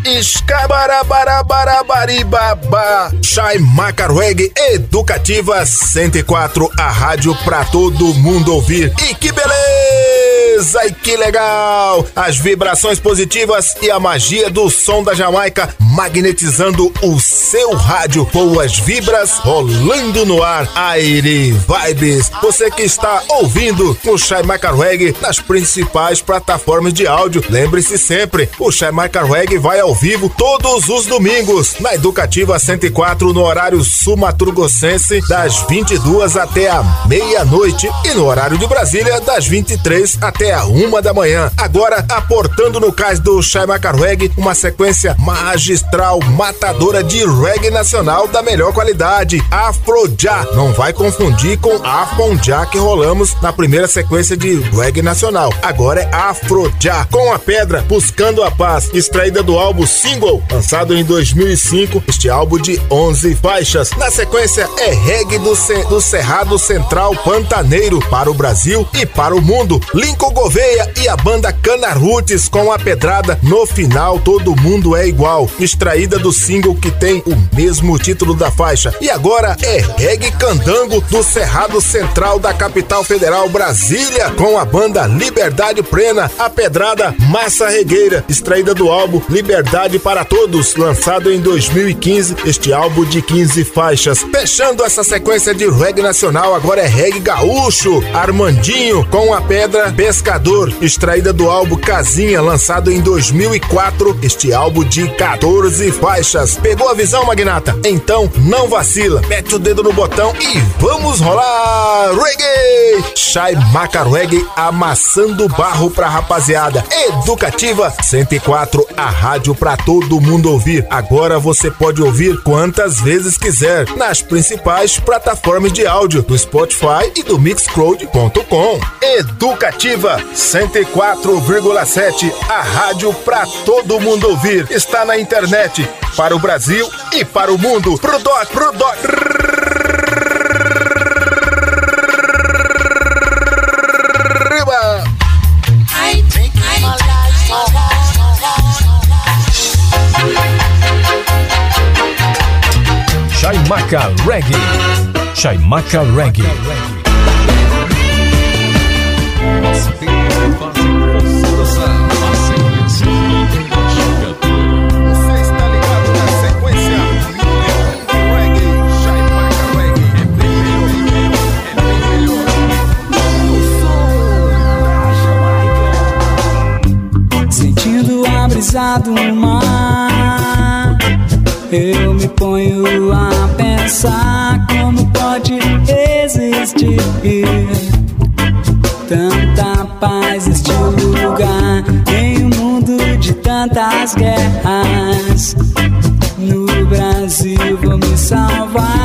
Escabarabarabarabaribaba. Chai Macarweg Educativa 104 A rádio pra todo mundo ouvir. E que beleza E que legal As vibrações positivas e a magia do som da Jamaica magnetizando o seu rádio com as vibras rolando no ar. Aire Vibes. Você que está ouvindo o Shai Reggae nas principais plataformas de áudio. Lembre-se sempre, o Shai Reggae vai ao vivo todos os domingos na Educativa 104 no horário sumaturgocense das 22 até a meia-noite e no horário de Brasília das 23 até a uma da manhã. Agora aportando no cais do Shai Reggae uma sequência magistral matadora de reggae nacional da melhor qualidade, Afroja. Não vai confundir com Afonja que rolamos na primeira sequência de reggae nacional. Agora é Afroja com a pedra Buscando a Paz, extraída do álbum Single, lançado em 2005. Este álbum de 11 faixas. Na sequência é reggae do, do Cerrado Central Pantaneiro para o Brasil e para o mundo. Lincoln Gouveia e a banda Cana Roots com a pedrada No Final Todo Mundo é Igual, extraída do single que tem o mesmo título da faixa. E agora é reggae candango do Cerrado Central da capital federal Brasília com a banda Liberdade Plena, a pedrada Massa Regueira, extraída do álbum Liberdade para Todos, lançado em 2015. Este álbum de 15 faixas. Fechando essa sequência de reggae nacional, agora é reggae gaúcho, Armandinho com a pedra Pescador, extraída do álbum Casinha, lançado em 2004. Este álbum de 14 faixas. Pegou a visão, Magnata? Então não vacila, mete o dedo no botão e vamos rolar reggae! Shai Maca Reggae amassando barro pra rapaziada. Educativa 104, a rádio pra todo mundo ouvir. Agora você pode ouvir quantas vezes quiser nas principais plataformas de áudio do Spotify e do Mixcloud.com. Educativa 104,7, a rádio pra todo mundo ouvir. Está na internet para o Brasil e para o mundo. Pro doc, pro doc. Chaimaca Reggae. Chaimaca Reggae. Do mar, eu me ponho a pensar como pode existir tanta paz neste lugar em um mundo de tantas guerras. No Brasil vou me salvar,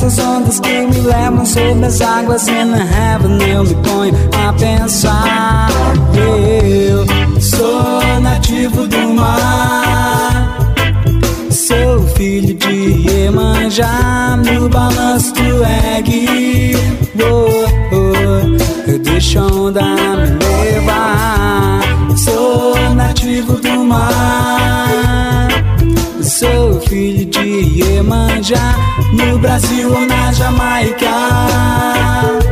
Nessas ondas que me levam sobre as águas in the heaven Eu me ponho a pensar. Eu sou nativo do mar. Sou filho de Iemanjá No balanço do reggae oh, oh, Eu deixo onda de Iemanjá No Brasil ou na Jamaica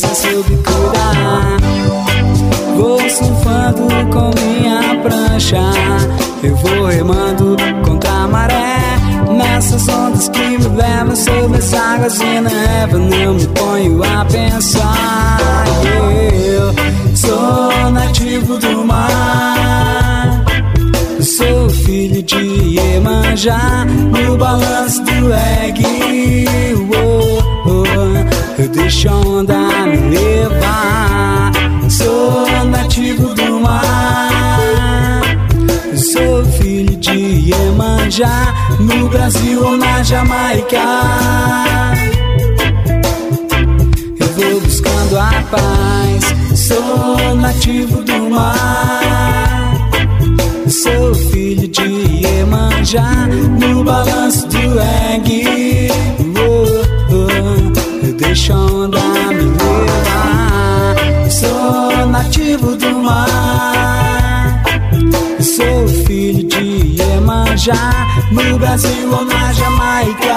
natureza soube cuidar. Vou surfando com minha prancha, eu vou remando contra a maré. Nessas ondas que me levam sobre as águas ineváveis, eu me ponho a pensar. Eu sou nativo do mar. Sou filho de Iemanjá No balanço do reggae deixo a onda me levar. Sou nativo do mar. Sou filho de Iemanjá No Brasil ou na Jamaica. Eu vou buscando a paz. Sou nativo do mar. Sou filho de Iemanjá No balanço do reggae Eu deixo a onda me levar Sou nativo do mar. Sou filho de Iemanjá. No Brasil ou na Jamaica.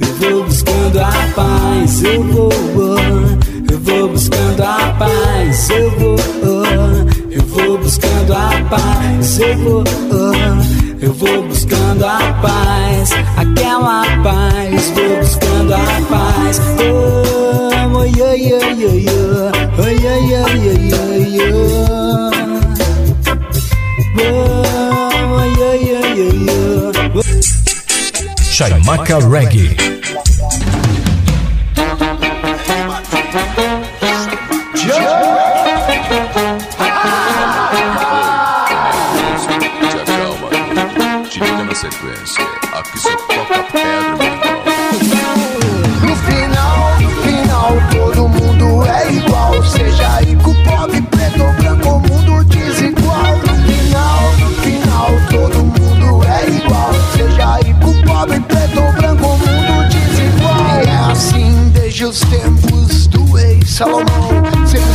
Eu vou buscando a paz Eu vou, oh, eu vou buscando a paz Eu vou, eu vou buscando a paz, eu vou, oh, eu vou buscando a paz, aquela paz, vou buscando a paz. Oh, oh, yeah, yeah, yeah, yeah. oh, yeah, yeah, yeah, yeah. Oh, oh, yeah, yeah, yeah, yeah. Chaimaca Reggae. Salomão.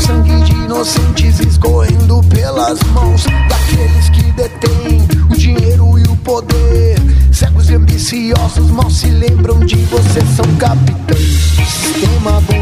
Sangue de inocentes escorrendo pelas mãos daqueles que detêm o dinheiro e o poder. Cegos e ambiciosos mal se lembram de você, são capitães sistema. Burgueses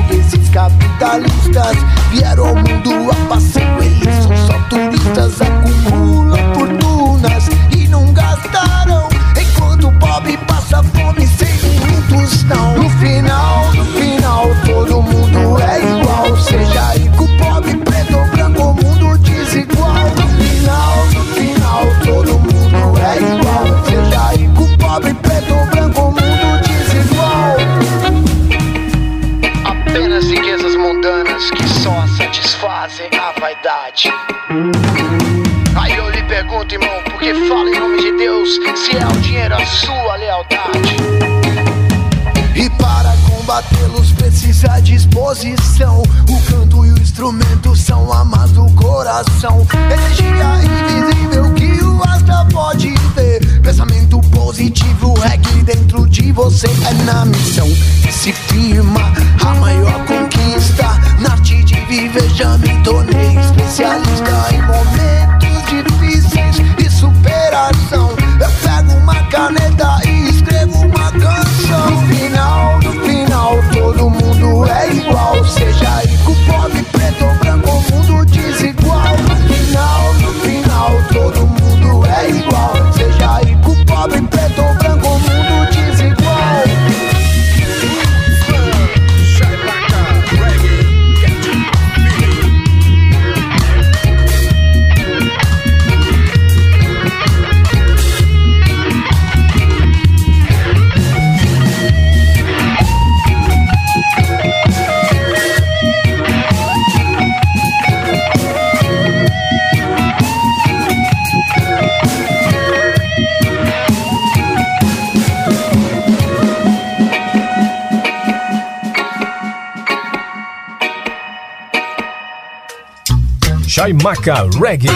Chaimaca Reggae.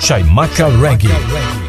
Chaimaca Reggae.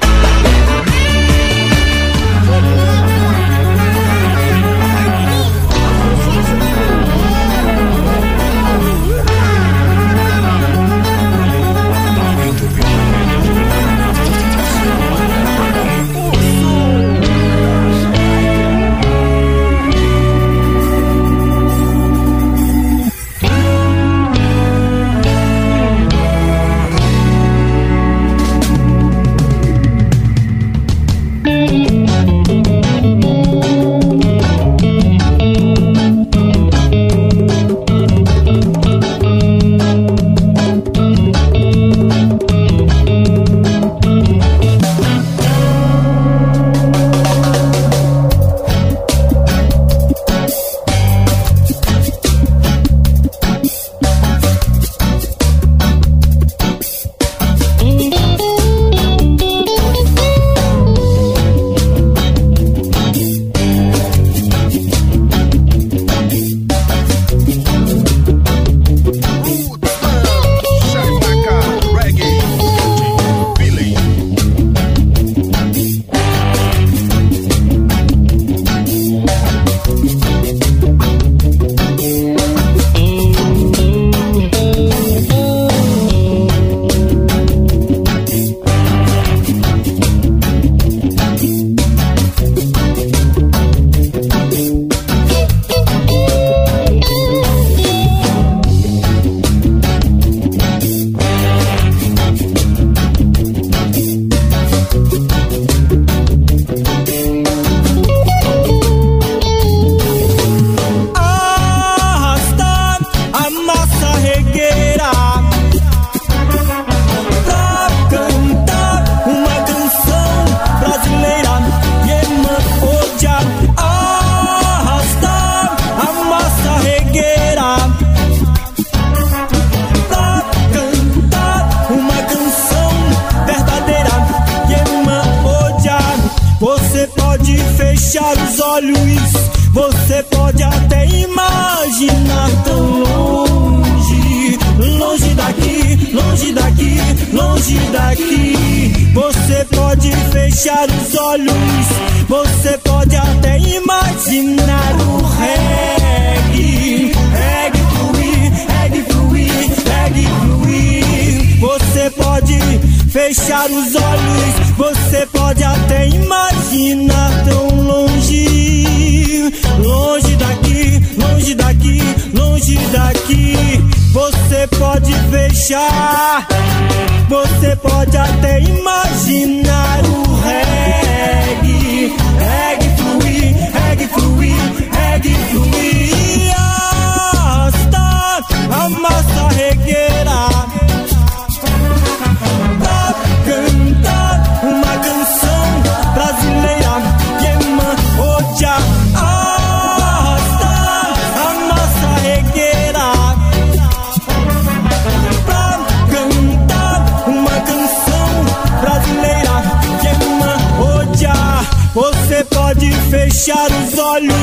Você pode fechar os olhos,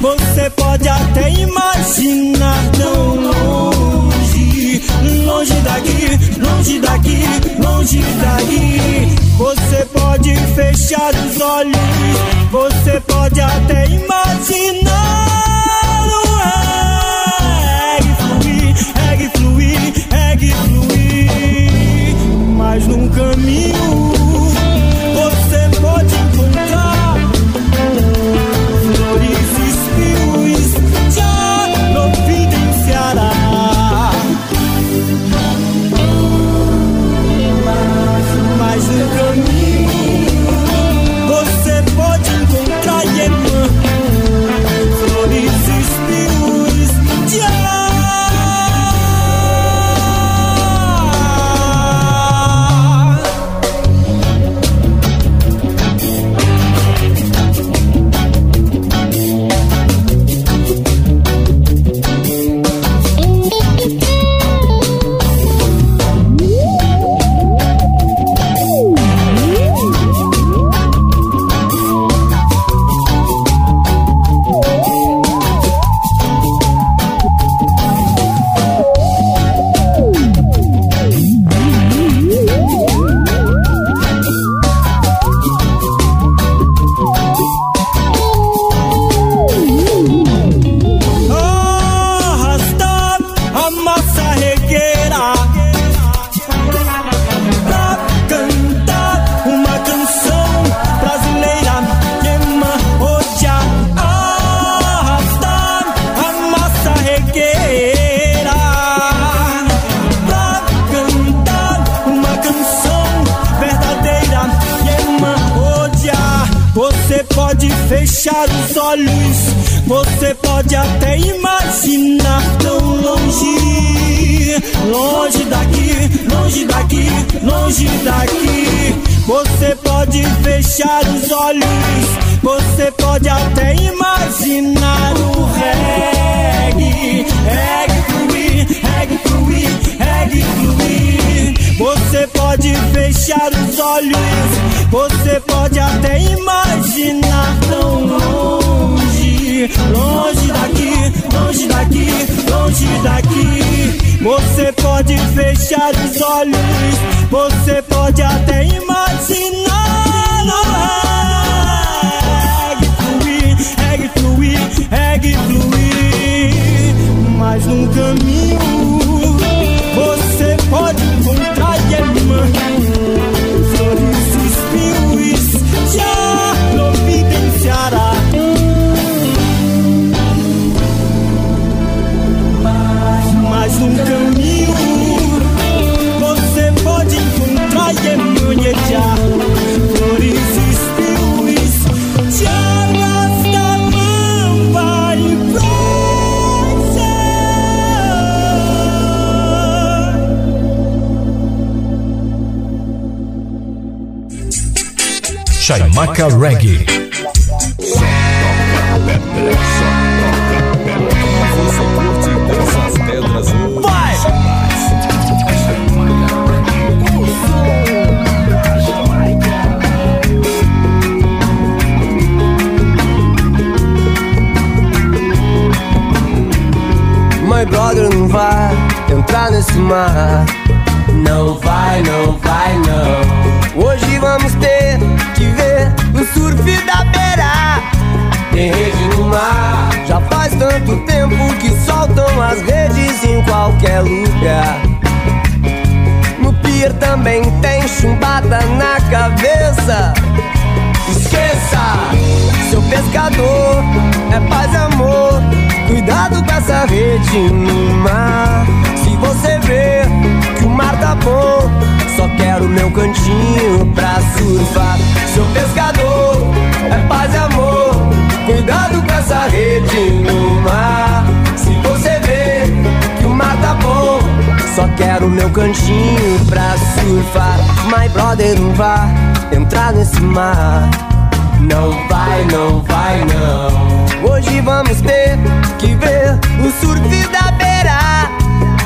você pode até imaginar tão longe, longe daqui, longe daqui, longe daqui. Você pode fechar os olhos, você pode até imaginar. Right. Tanto tempo que soltam as redes em qualquer lugar. No pier também tem chumbada na cabeça. Esqueça, seu pescador é paz e amor. Cuidado com essa rede no mar. Se você vê que o mar tá bom, só quero meu cantinho pra surfar. Seu pescador é paz e amor. Cuidado com essa rede no mar. Se você vê que o mar tá bom, só quero meu cantinho pra surfar. My brother, não vá entrar nesse mar. Não vai, não vai, não. Hoje vamos ter que ver o surf da beira.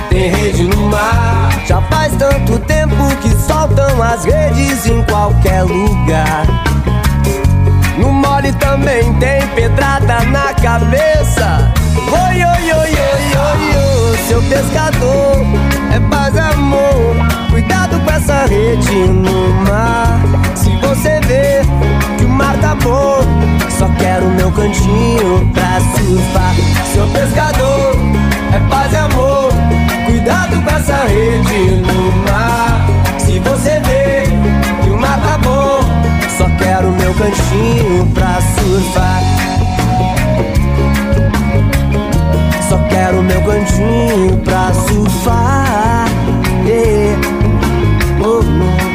Tem rede no mar. Já faz tanto tempo que soltam as redes em qualquer lugar. No mole também tem pedrada na cabeça. Oi, oi, oi, oi, oi, oi, seu pescador é paz e amor. Cuidado com essa rede no mar. Se você vê que o mar tá bom, só quero meu cantinho pra surfar. Seu pescador é paz e amor. Cuidado com essa rede no mar. Se você vê só quero meu cantinho pra surfar. Só quero meu cantinho pra surfar. Yeah. Oh, oh.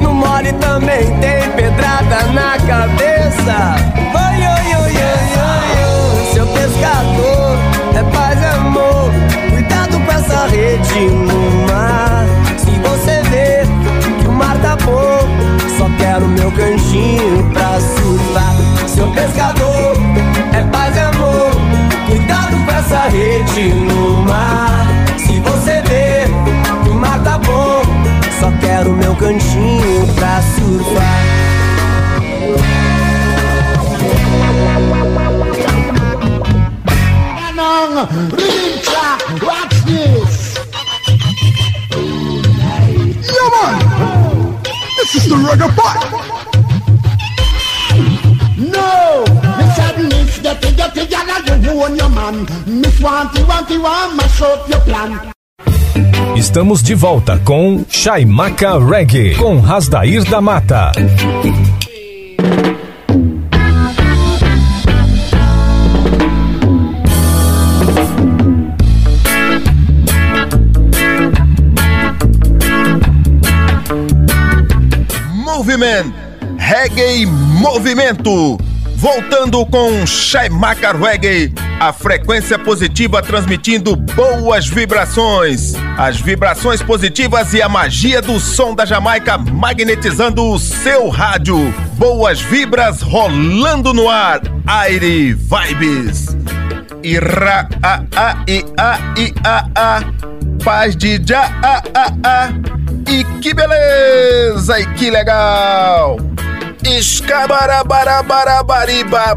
No mole também tem pedrada na cabeça. Cantinho pra surfar. Seu pescador é paz e amor. Cuidado com essa rede no mar. Se você vê que o mar tá bom, só quero meu cantinho pra surfar. Track, watch this. Man, this is the. Adnix, get it, get it, y'all you own your man. Miss Wanty, Wanty, want mash up your plan. Estamos de volta com Chaimaca Reggae, com Rasdair da Mata. Movimento, Reggae Movimento. Voltando com Shaimaka Reggae, a frequência positiva transmitindo boas vibrações. As vibrações positivas e a magia do som da Jamaica magnetizando o seu rádio. Boas vibras rolando no ar. Aire Vibes. Ira a a i a i a a. Paz de já a a a. E que beleza! E que legal! Escabarabarabarabariba.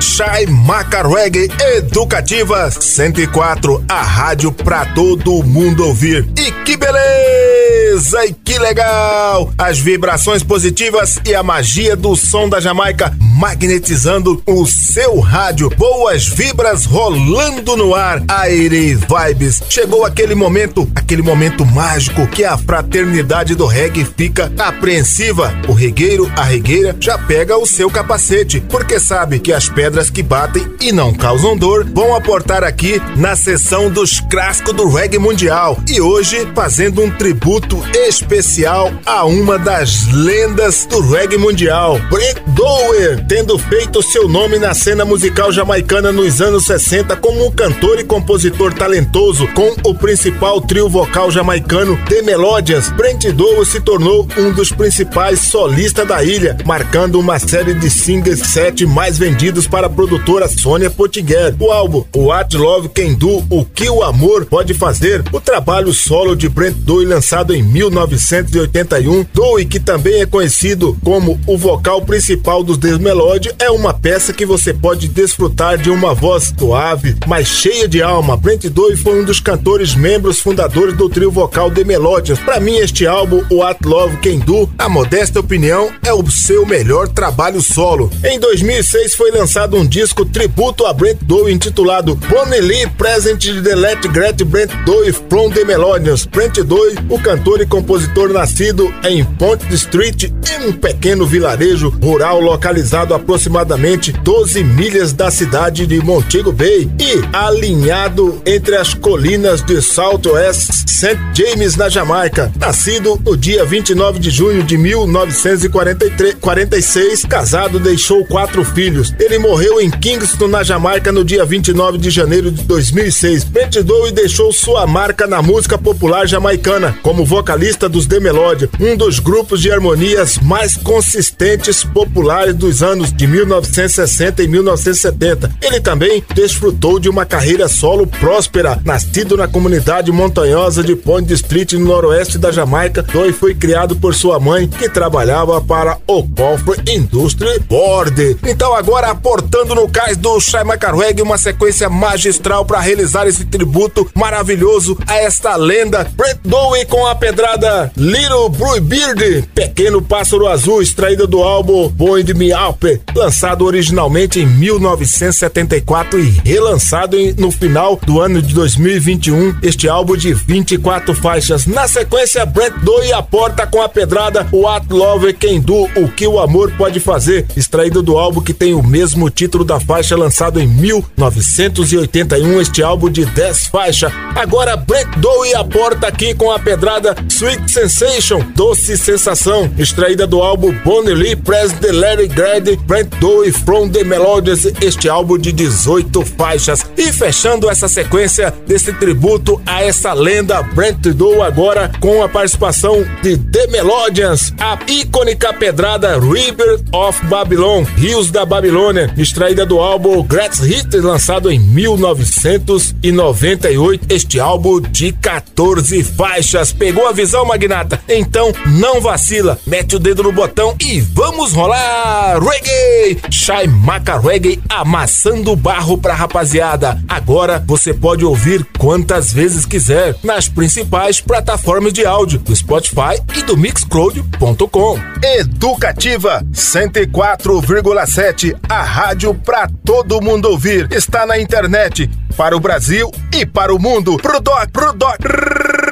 Chai Maca Reggae Educativa 104, a rádio pra todo mundo ouvir. E que beleza! E que legal! As vibrações positivas e a magia do som da Jamaica magnetizando o seu rádio. Boas vibras rolando no ar. Aire Vibes. Chegou aquele momento, aquele momento mágico que a fraternidade do reggae fica apreensiva. O regueiro, a regueira, já pega o seu capacete, porque sabe que as pedras que batem e não causam dor vão aportar aqui na sessão dos clássicos do reggae mundial. E hoje fazendo um tributo especial a uma das lendas do reggae mundial, Brent Dower, tendo feito seu nome na cena musical jamaicana nos anos 60 como um cantor e compositor talentoso com o principal trio vocal jamaicano The Melodias. Brent Dower se tornou um dos principais solistas da ilha, marcando uma série de singles set mais vendidos para a produtora Sônia Potiguer. O álbum What Love Can Do, O Que o Amor Pode Fazer, o trabalho solo de Brent Doyle lançado em 1981. Doe, que também é conhecido como o vocal principal dos The Melody, é uma peça que você pode desfrutar de uma voz suave, mas cheia de alma. Brent Doe foi um dos cantores membros fundadores do trio vocal The Melodies. Para mim, este álbum, o At Love Can Do, a modesta opinião, é o seu melhor trabalho solo. Em 2006 foi lançado um disco tributo a Brent Doe intitulado Bonnie Lee Present the Let Great Brent Doe from the Melodies. Brent Doe, o cantor e compositor nascido em Ponte Street, em um pequeno vilarejo rural localizado aproximadamente 12 milhas da cidade de Montego Bay e alinhado entre as colinas de Southwest St. James, na Jamaica. Nascido no dia 29 de junho de 1946, casado, deixou quatro filhos. Ele morreu em Kingston, na Jamaica, no dia 29 de janeiro de 2006. Brent Doe deixou sua marca na música popular jamaicana como vocalista dos The Melody, um dos grupos de harmonias mais consistentes populares dos anos de 1960 e 1970. Ele também desfrutou de uma carreira solo próspera, nascido na comunidade montanhosa de Point Street, no noroeste da Jamaica. Doe foi criado por sua mãe, que trabalhava para o Cofre Industry Board. Então, agora aportando no cais do Shai Macarweg uma sequência magistral para realizar esse tributo maravilhoso a esta lenda. Brent Doe com a pedrada Little Blue Beard, Pequeno Pássaro Azul, extraída do álbum Boyd Me Up, lançado originalmente em 1974 e relançado em, no final do ano de 2021. Este álbum de 24 faixas. Na sequência, Brent Doe aporta com a pedrada What Love Can Do, o que o amor pode fazer, extraído do álbum que tem o mesmo título da faixa lançado em 1981. Este álbum de 10 faixas. Agora, Brent Doe aporta aqui com a pedrada Sweet Sensation, Doce Sensação, extraída do álbum Bonnie Lee Press the Larry Grady, Brent Doe From the Melodies, este álbum de 18 faixas. E fechando essa sequência desse tributo a essa lenda, Brent Doe agora com a participação de The Melodians, a icônica pedrada River of Babylon, Rios da Babilônia, extraída do álbum Great Hit, lançado em 1998. Este álbum de 14 faixas. Pegou a visão, Magnata? Então não vacila, mete o dedo no botão e vamos rolar! Reggae! Shai Maca Reggae amassando barro pra rapaziada. Agora você pode ouvir quantas vezes quiser nas principais plataformas de áudio do Spotify e do Mixcloud.com. Educativa 104,7, a rádio pra todo mundo ouvir. Está na internet para o Brasil e para o mundo. Pro doc, pro doc.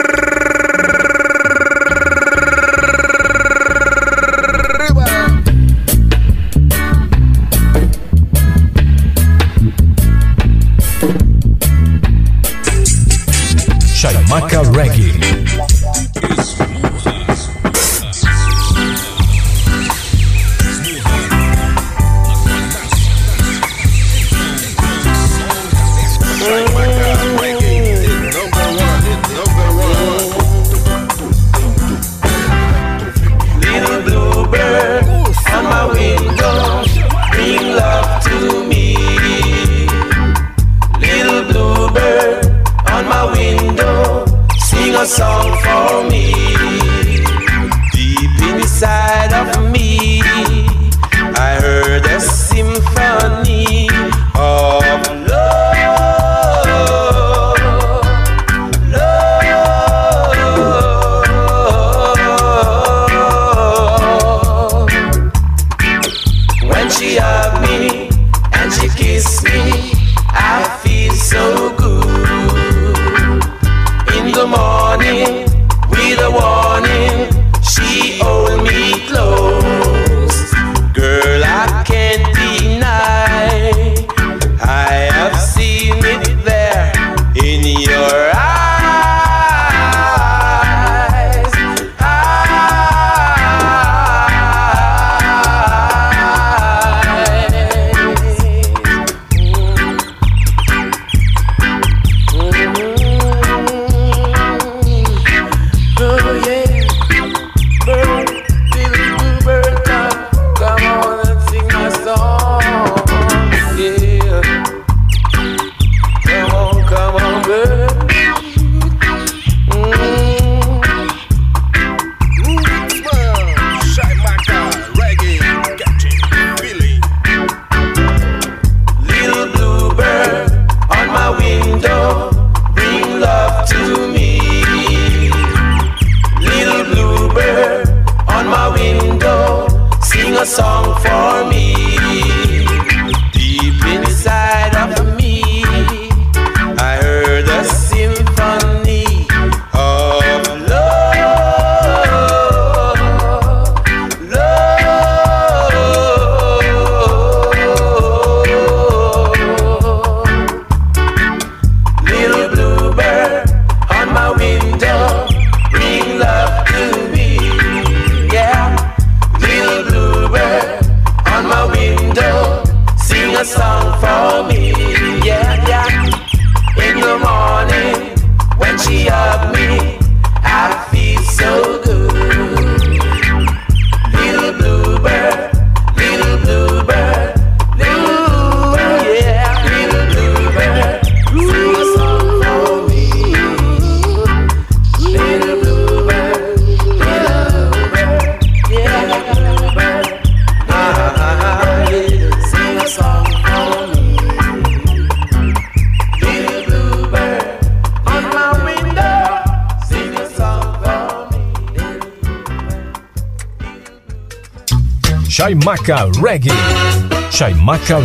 Chaimaca Reggae.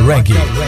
Reggae.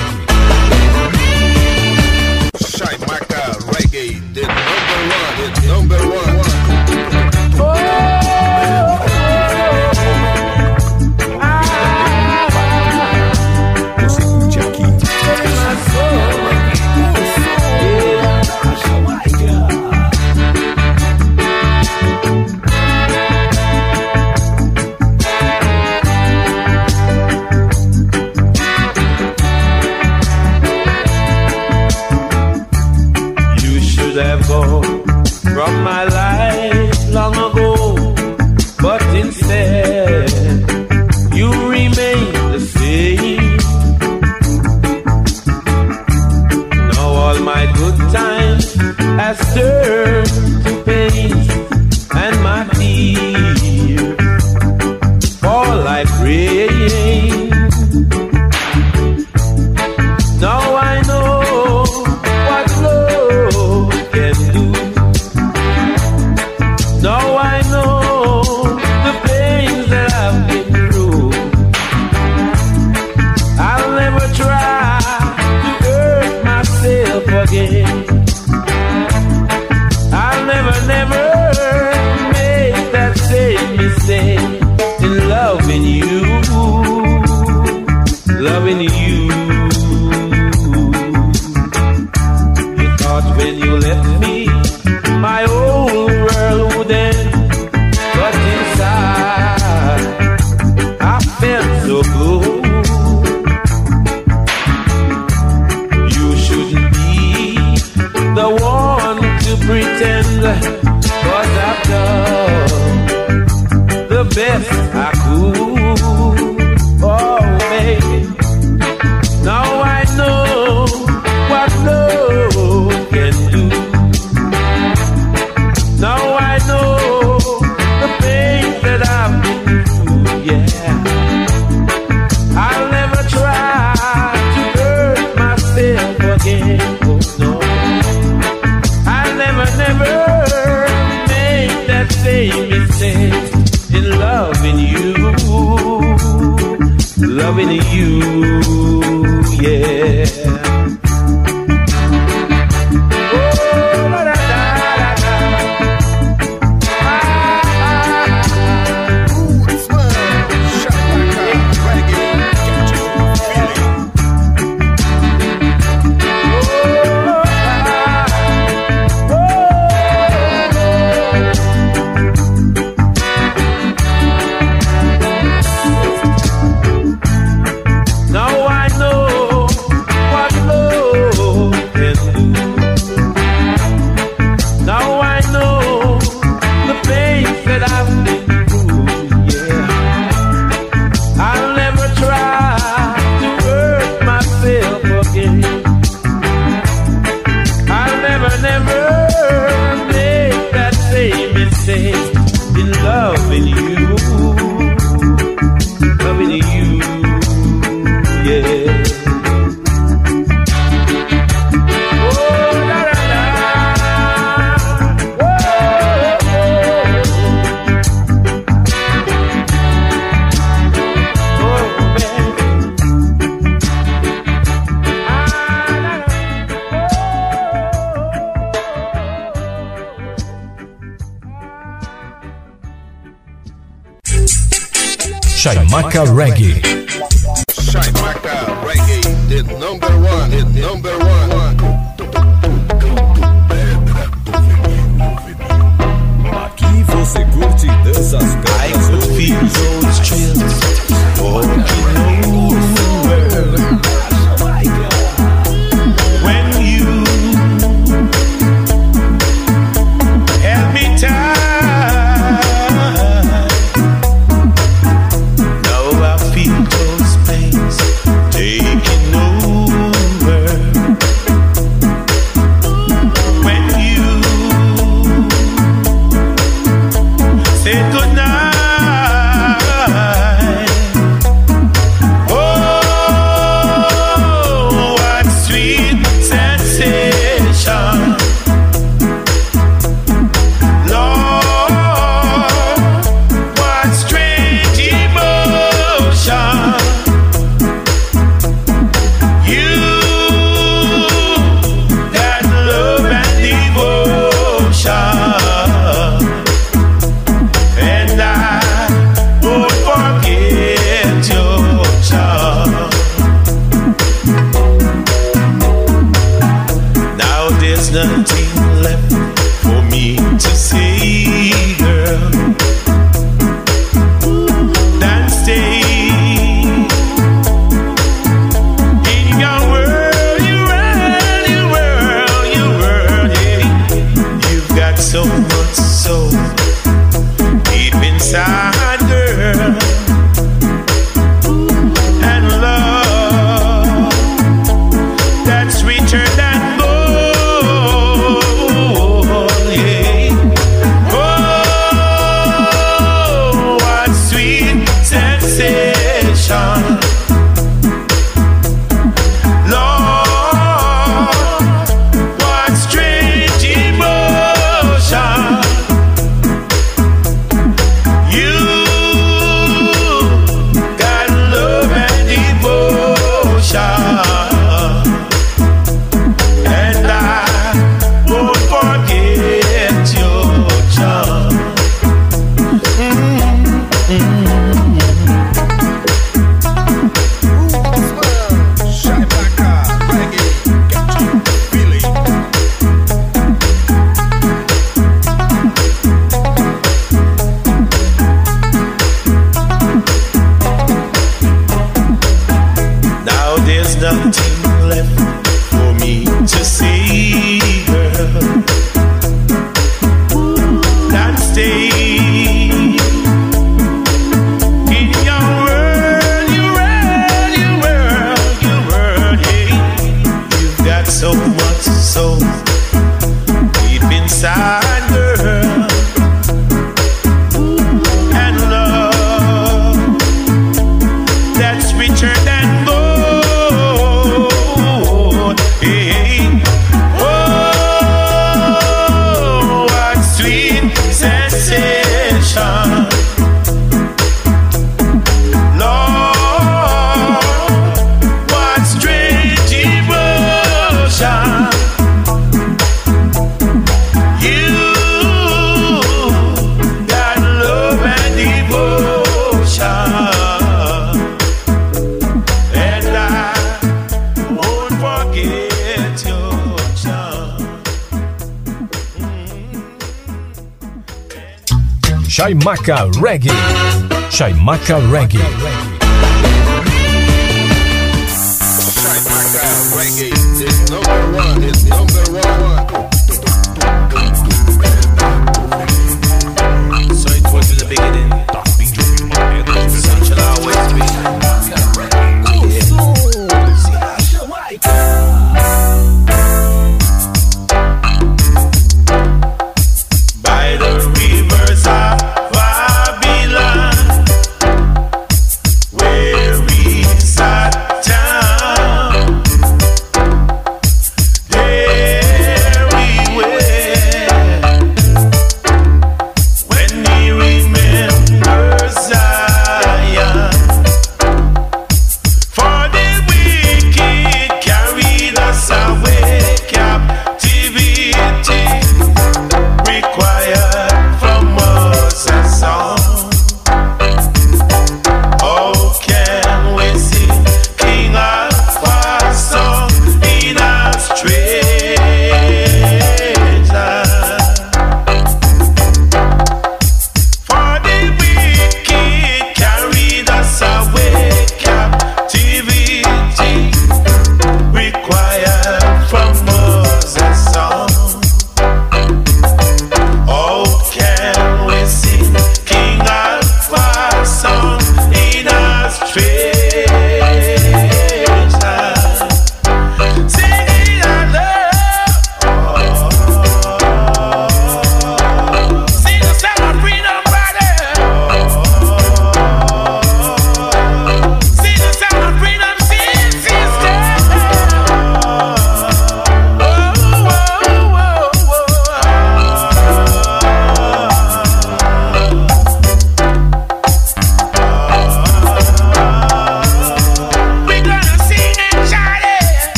Sensation. Chaimaca Reggae. Reggae.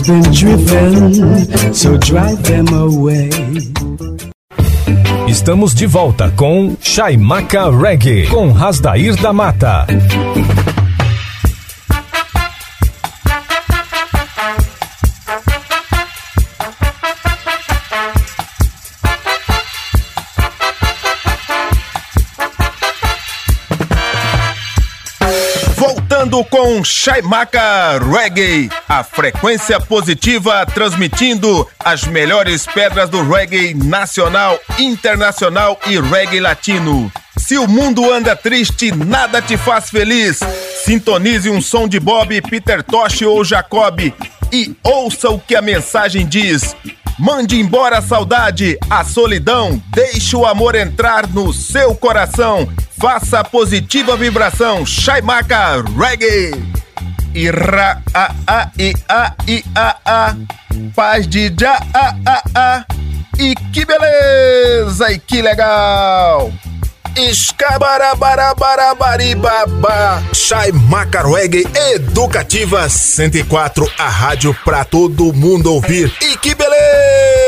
Has been driven, so drive them away. Estamos de volta com Chaimaca Reggae, com Rasdair da Mata. Voltando com Chaimaca Reggae, a frequência positiva transmitindo as melhores pedras do reggae nacional, internacional e reggae latino. Se o mundo anda triste, nada te faz feliz. Sintonize um som de Bob, Peter Tosh ou Jacob e ouça o que a mensagem diz. Mande embora a saudade, a solidão, deixe o amor entrar no seu coração. Faça a positiva vibração, Chaimaca Reggae. Ira a a i a i a a paz de já a a a e que beleza e que legal. Escabarabarabarabariba Chai Macaruegue Educativa 104 A rádio pra todo mundo ouvir. E que beleza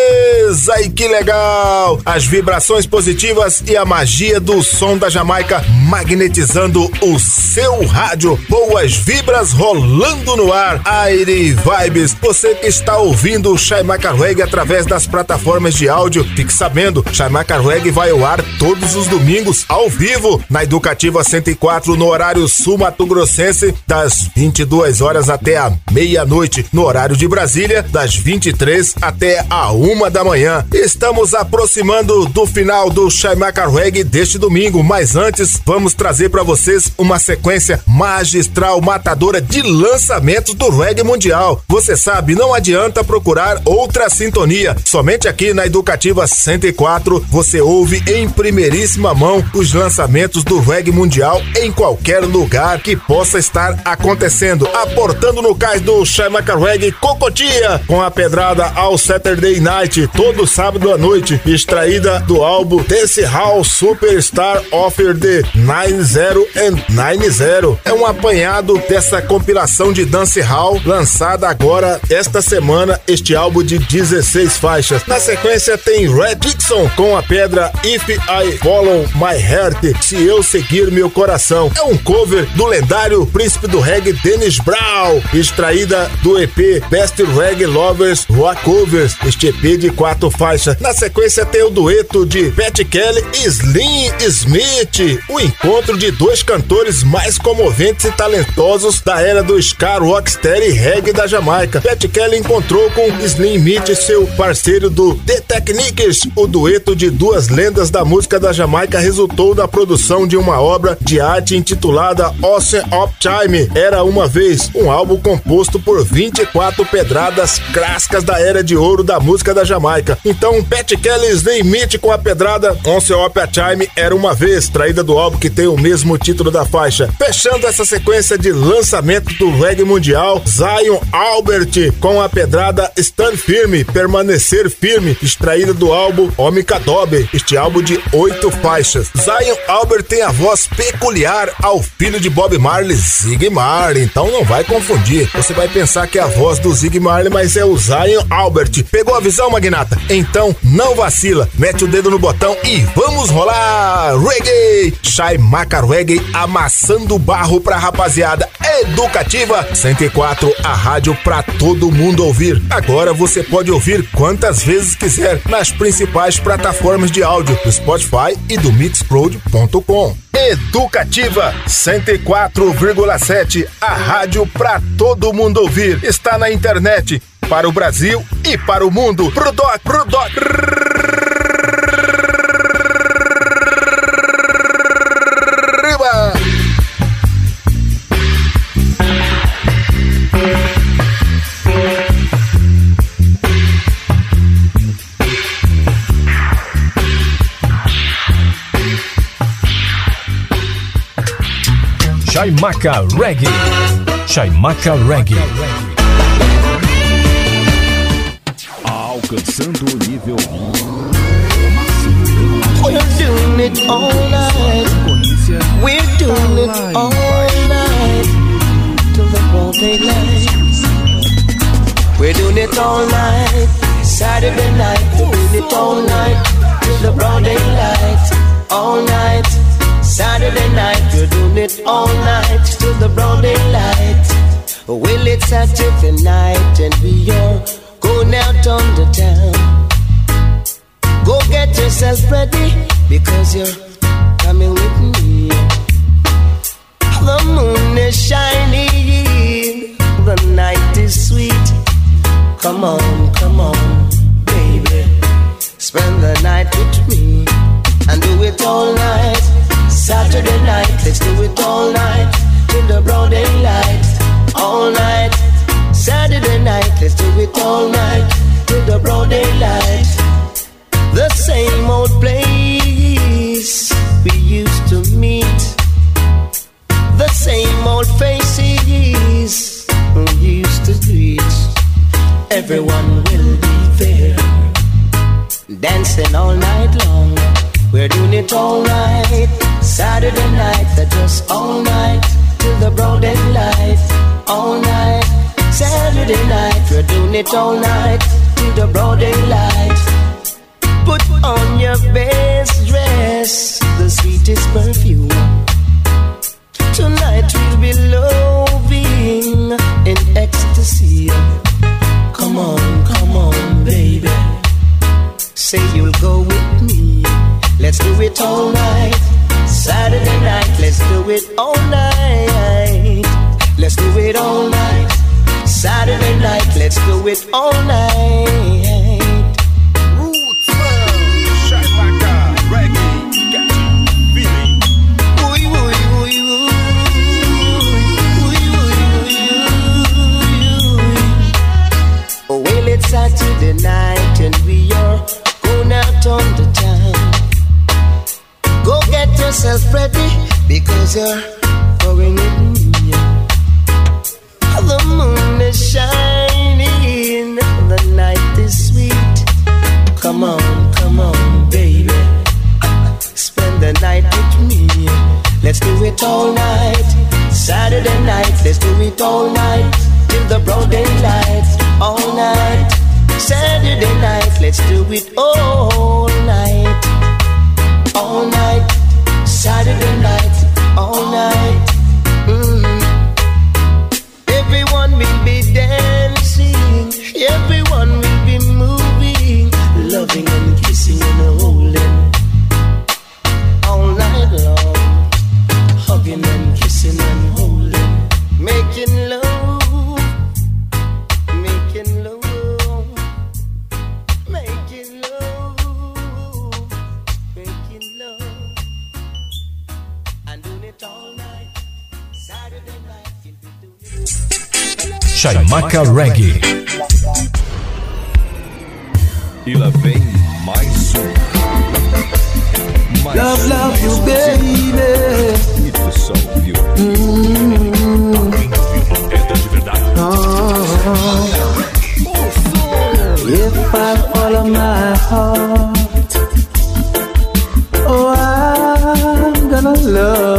e que legal! As vibrações positivas e a magia do som da Jamaica Magnetizando o seu rádio. Boas vibras rolando no ar. Aire Vibes Você que está ouvindo o Chai Macaruegue através das plataformas de áudio Fique sabendo, Chai Macaruegue vai ao ar todos os domingos ao vivo na Educativa 104 no horário sul Mato Grossense das 22 horas até a meia-noite no horário de Brasília das 23 até a uma da manhã. Estamos aproximando do final do Chaimaca Reggae deste domingo, mas antes vamos trazer para vocês uma sequência magistral matadora de lançamentos do reggae mundial. Você sabe, não adianta procurar outra sintonia. Somente aqui na Educativa 104 você ouve em primeiríssima mão os lançamentos do reggae mundial em qualquer lugar que possa estar acontecendo. Aportando no cais do Chamaca Reggae Cocotia, com a pedrada ao Saturday Night, todo sábado à noite, extraída do álbum Dance Hall Superstar Offer the 90 and 90. É um apanhado dessa compilação de Dance Hall, lançada agora esta semana, este álbum de 16 faixas. Na sequência tem Red Dixon com a pedra If I Follow My Heart, Se Eu Seguir Meu Coração. É um cover do lendário príncipe do reggae Dennis Brown, extraída do EP Best Reggae Lovers Rock Covers, este EP de quatro faixas. Na sequência tem o dueto de Pat Kelly e Slim Smith, o encontro de dois cantores mais comoventes e talentosos da era do ska, rocksteady e reggae da Jamaica. Pat Kelly encontrou com Slim Smith, seu parceiro do The Techniques, o dueto de duas lendas da música da Jamaica resultou da produção de uma obra de arte intitulada Ocean of Time. Era uma vez um álbum composto por 24 pedradas clássicas da era de ouro da música da Jamaica. Então, Pat Kelly's Limite com a pedrada Ocean of Time era uma vez, traída do álbum que tem o mesmo título da faixa. Fechando essa sequência de lançamento do reggae mundial, Zion Albert com a pedrada Stand Firme, Permanecer Firme, extraída do álbum Homem Cadobe, este álbum de oito faixas. Zion Albert tem a voz peculiar ao filho de Bob Marley, Zig Marley, então não vai confundir. Você vai pensar que é a voz do Zig Marley, mas é o Zion Albert. Pegou a visão, magnata? Então não vacila, mete o dedo no botão e vamos rolar! Reggae! Shai Maca amassando barro pra rapaziada. Educativa 104, a rádio pra todo mundo ouvir. Agora você pode ouvir quantas vezes quiser nas principais plataformas de áudio do Spotify e do Mixcloud.com. Educativa 104,7, a rádio pra todo mundo ouvir. Está na internet para o Brasil e para o mundo. Pro doc, pro doc. Reggae. Chaimaca Reggae. Alcançando o nível um. We're doing it all night. We're doing it all night. Till the broad daylight. We're doing it all night. Saturday night, we're doing it all night. Till the broad daylight. All night. Saturday night, we're doing it all night. Till the broad daylight. Well, it's Saturday night and we are going out on the town. Go get yourself ready because you're coming with me. The moon is shining, the night is sweet. Come on, come on, baby. Spend the night with me and do it all night. Saturday night, let's do it all night. Till the broad daylight, all night. Saturday night, let's do it all night. Till the broad daylight. The same old place we used to meet. The same old faces we used to greet. Everyone will be there. Dancing all night long. We're doing it all night. Saturday night, that just all night. Till the broad daylight. All night. Saturday night, we're doing it all night. Till the broad daylight. Put on your best dress, the sweetest perfume. Tonight we'll be loving in ecstasy. Come on, come on, baby. Say you'll go with me. Let's do it all night. Saturday night, let's do it all night. Let's do it all night. Saturday night, let's do it all night. Oh, well, it's Saturday night and we are going out on the town. Go get yourself ready because you're going with me. The moon is shining, the night is sweet. Come on, come on, baby. Spend the night with me. Let's do it all night. Saturday night, let's do it all night. Till the broad daylight, all night. Saturday night, let's do it all night. All night. Saturday night, all night. Chaimaca Reggae. E lá vem mais um. Mais Love, love you, baby. E tu só ouviu. If I follow my heart, oh, I'm gonna love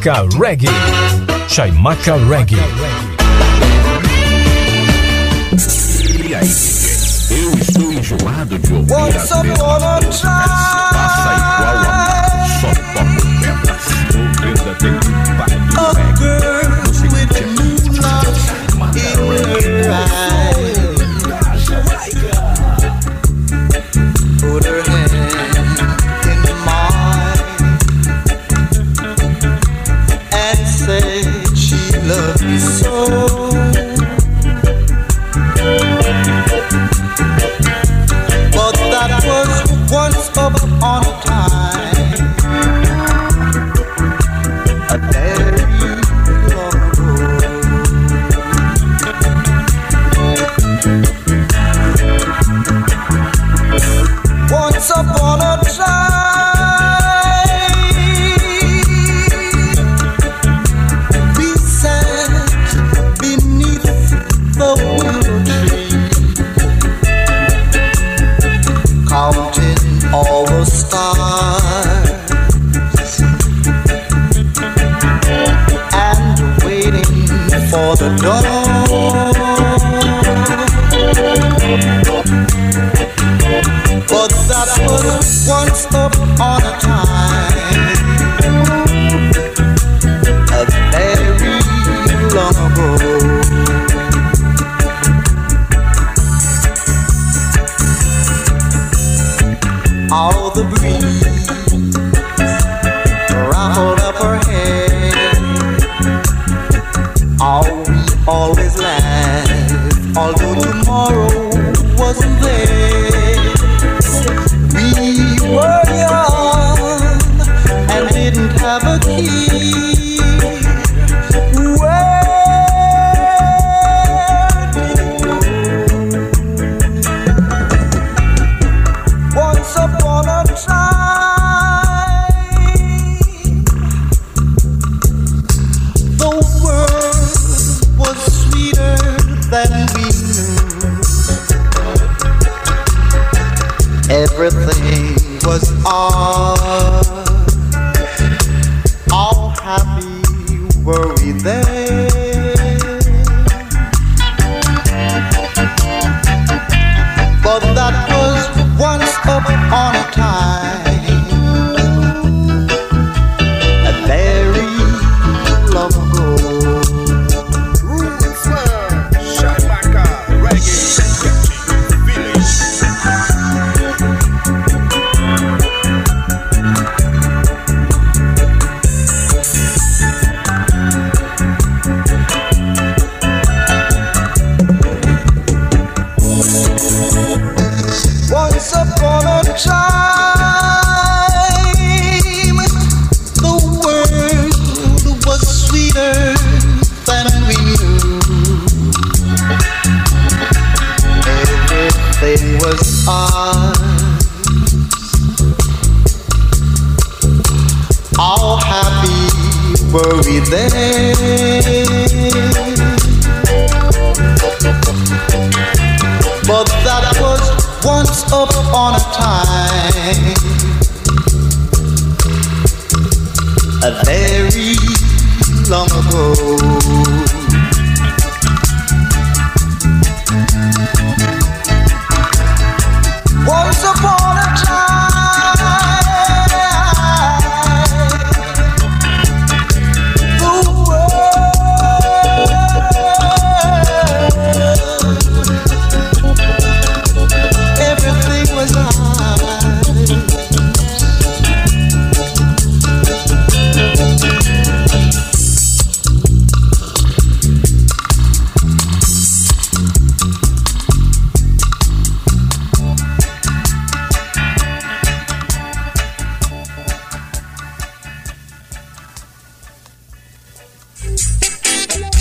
Chaimaca Reggae. Reggae.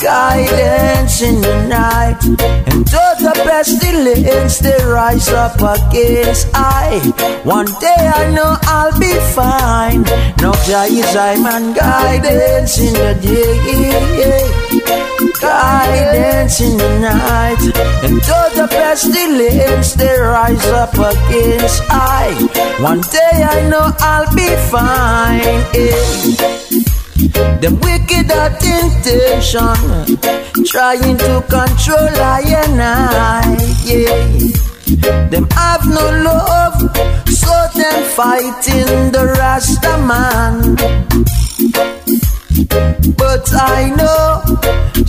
Guidance in the night. And to the pestilence they rise up against I. One day I know I'll be fine. No Jai Jai man guidance in the day. Guidance in the night. And to the pestilence they rise up against I. One day I know I'll be fine eh. Them wicked at intention, trying to control I and I. Yeah. Them have no love, so them fighting the Rasta man. But I know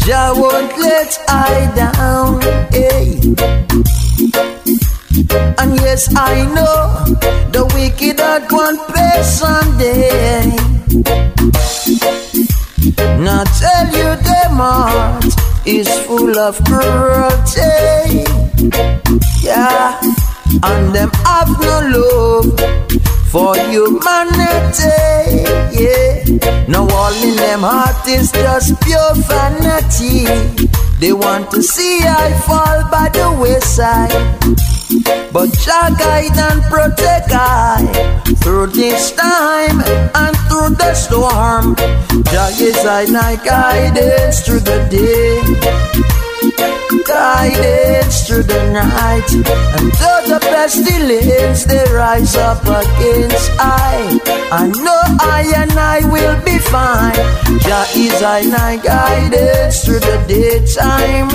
Jah won't let I down. Hey. And yes, I know the wicked are to pay someday. Now tell you them heart is full of cruelty. Yeah, and them have no love for humanity. Yeah, now all in them heart is just pure vanity. They want to see I fall by the wayside. But Jah guide and protect I through this time and through the storm. Jah is I guidance through the day, guidance through the night, and though the pestilence they rise up against I, I know I and I will be fine. Jah is I night guidance through the daytime.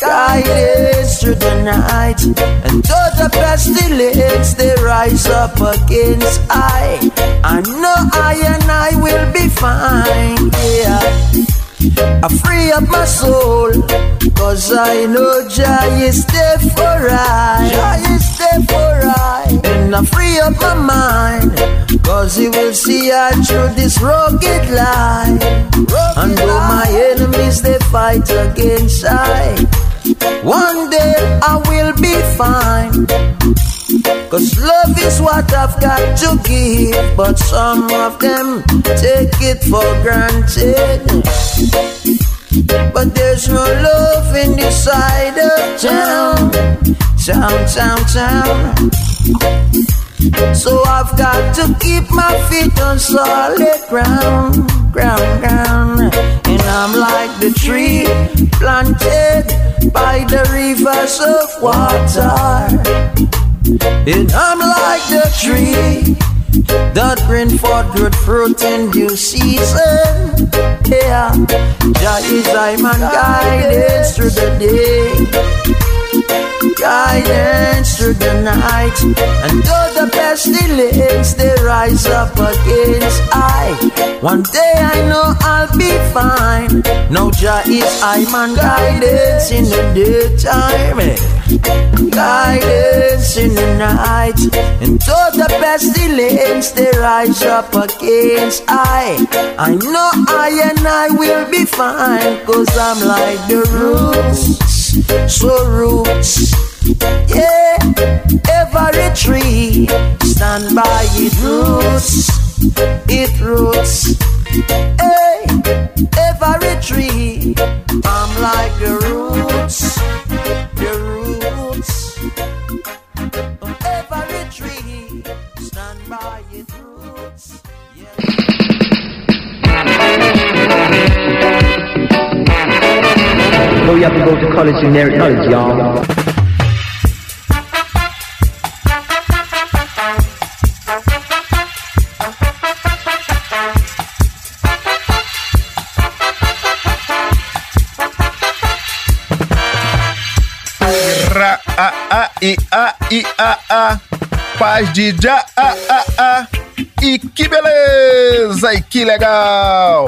Guidance through the night, and though the pestilence they rise up against I, I know I and I will be fine. Yeah, I free up my soul, cause I know Jah is there for I. Jah is there for I, and I free up my mind, cause He will see I through this rugged life. And though my enemies they fight against I, one day I will be fine. Cause love is what I've got to give, but some of them take it for granted. But there's no love in this side of town, town, town, town. So I've got to keep my feet on solid ground, ground, ground. And I'm like the tree planted by the rivers of water. And I'm like the tree that bring forth good fruit in due season. Yeah, Jah is I man guidance through the day guidance through the night. And though the pestilence they rise up against I, one day I know I'll be fine. No Jah is I man guidance in the daytime, eh. guidance in the night. And though the pestilence they rise up against I, I know I and I will be fine, cause I'm like the roots so roots. Yeah, every tree stand by its roots, its roots. Hey, every tree, I'm like the roots, Know you have to go to college to inherit knowledge, y'all. A, a, i, a, i, a, a. Paz de já, a, a, a. E que beleza, e que legal.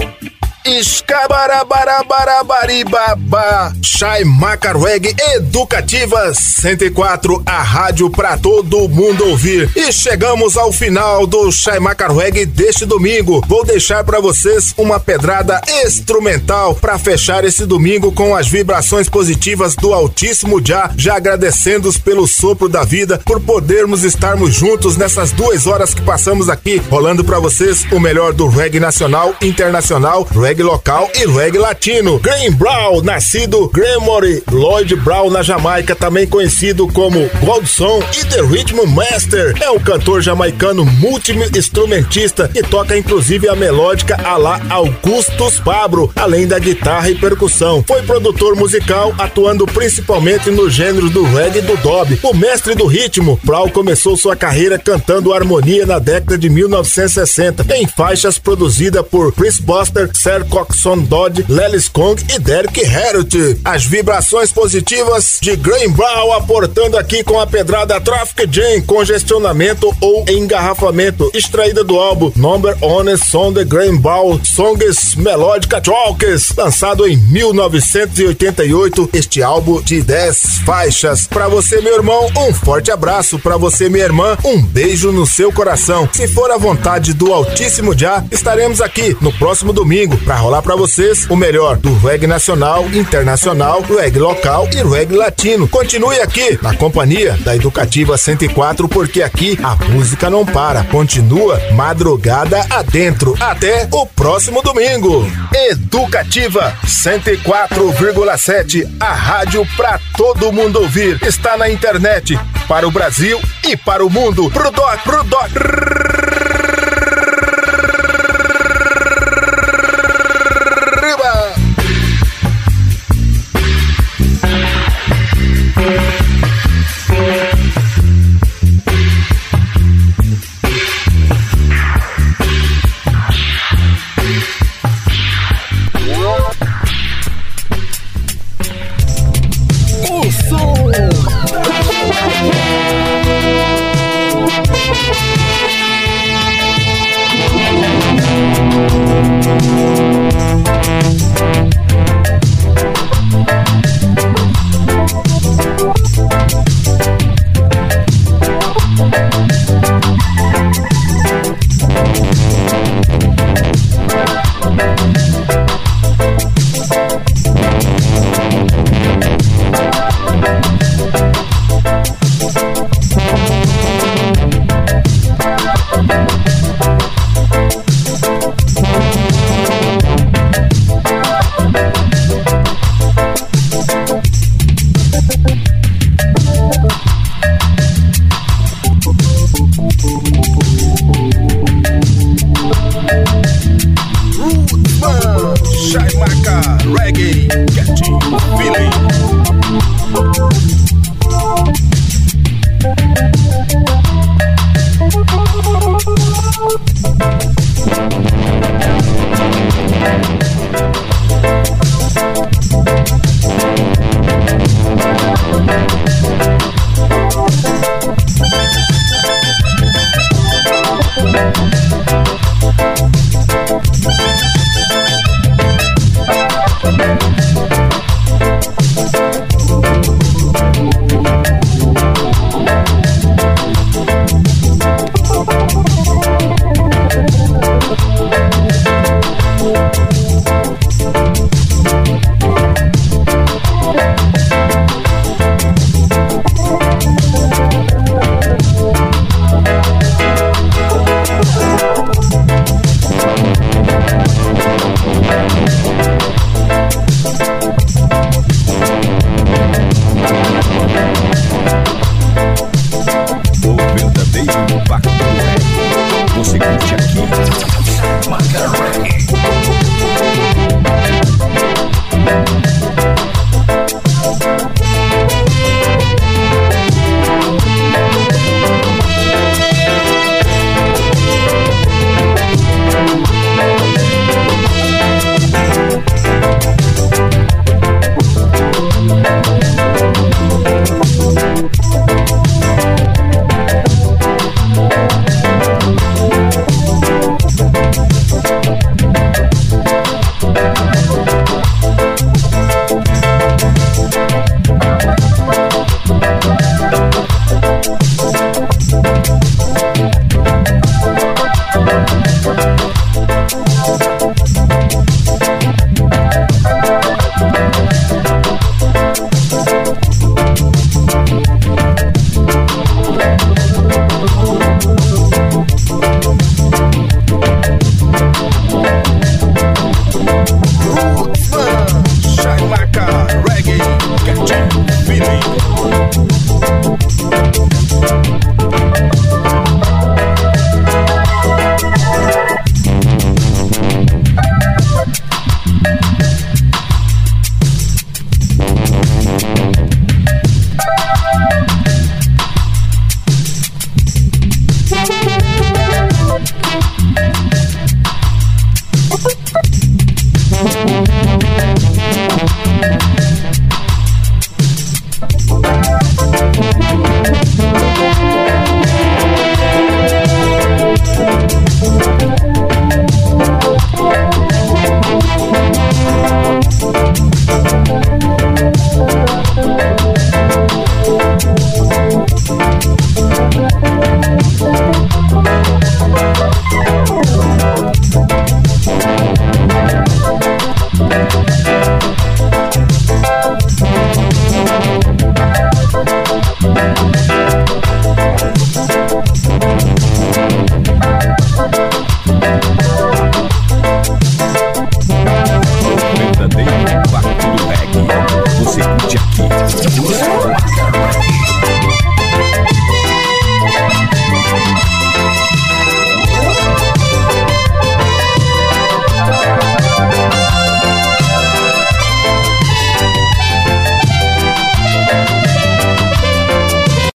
Escabarabarabarabaribaba. Chai Macarweg Educativa 104, a rádio para todo mundo ouvir. E chegamos ao final do Chai Macarweg deste domingo. Vou deixar para vocês uma pedrada instrumental para fechar esse domingo com as vibrações positivas do Altíssimo Já, já agradecendo-os pelo sopro da vida, por podermos estarmos juntos nessas duas horas que passamos aqui, rolando para vocês o melhor do reggae nacional, internacional, reggae local e reggae latino. Graham Brown, nascido Gremory Lloyd Brown na Jamaica, também conhecido como Goldson e The Rhythm Master, é um cantor jamaicano multi-instrumentista que toca inclusive a melódica a la Augustus Pablo, além da guitarra e percussão. Foi produtor musical, atuando principalmente no gênero do reggae e do dub. O mestre do ritmo, Brown começou sua carreira cantando harmonia na década de 1960, em faixas produzidas por Chris Buster, Sir Coxon Dodd, Lelis Kong e Derek Harrod. As vibrações positivas de Graham Brown aportando aqui com a pedrada Traffic Jam, congestionamento ou engarrafamento, extraída do álbum Number Honest Song de Graham Brown, Songs Melódica Talks, lançado em 1988. Este álbum de 10 faixas. Para você, meu irmão, um forte abraço. Para você, minha irmã, um beijo no seu coração. Se for a vontade do Altíssimo Já, estaremos aqui no próximo domingo para rolar para vocês o melhor do reggae nacional, internacional, reggae local e reggae latino. Continue aqui na companhia da Educativa 104 porque aqui a música não para. Continua madrugada adentro. Até o próximo domingo. Educativa 104,7, a rádio para todo mundo ouvir. Está na internet para o Brasil e para o mundo. Pro doc, pro doc.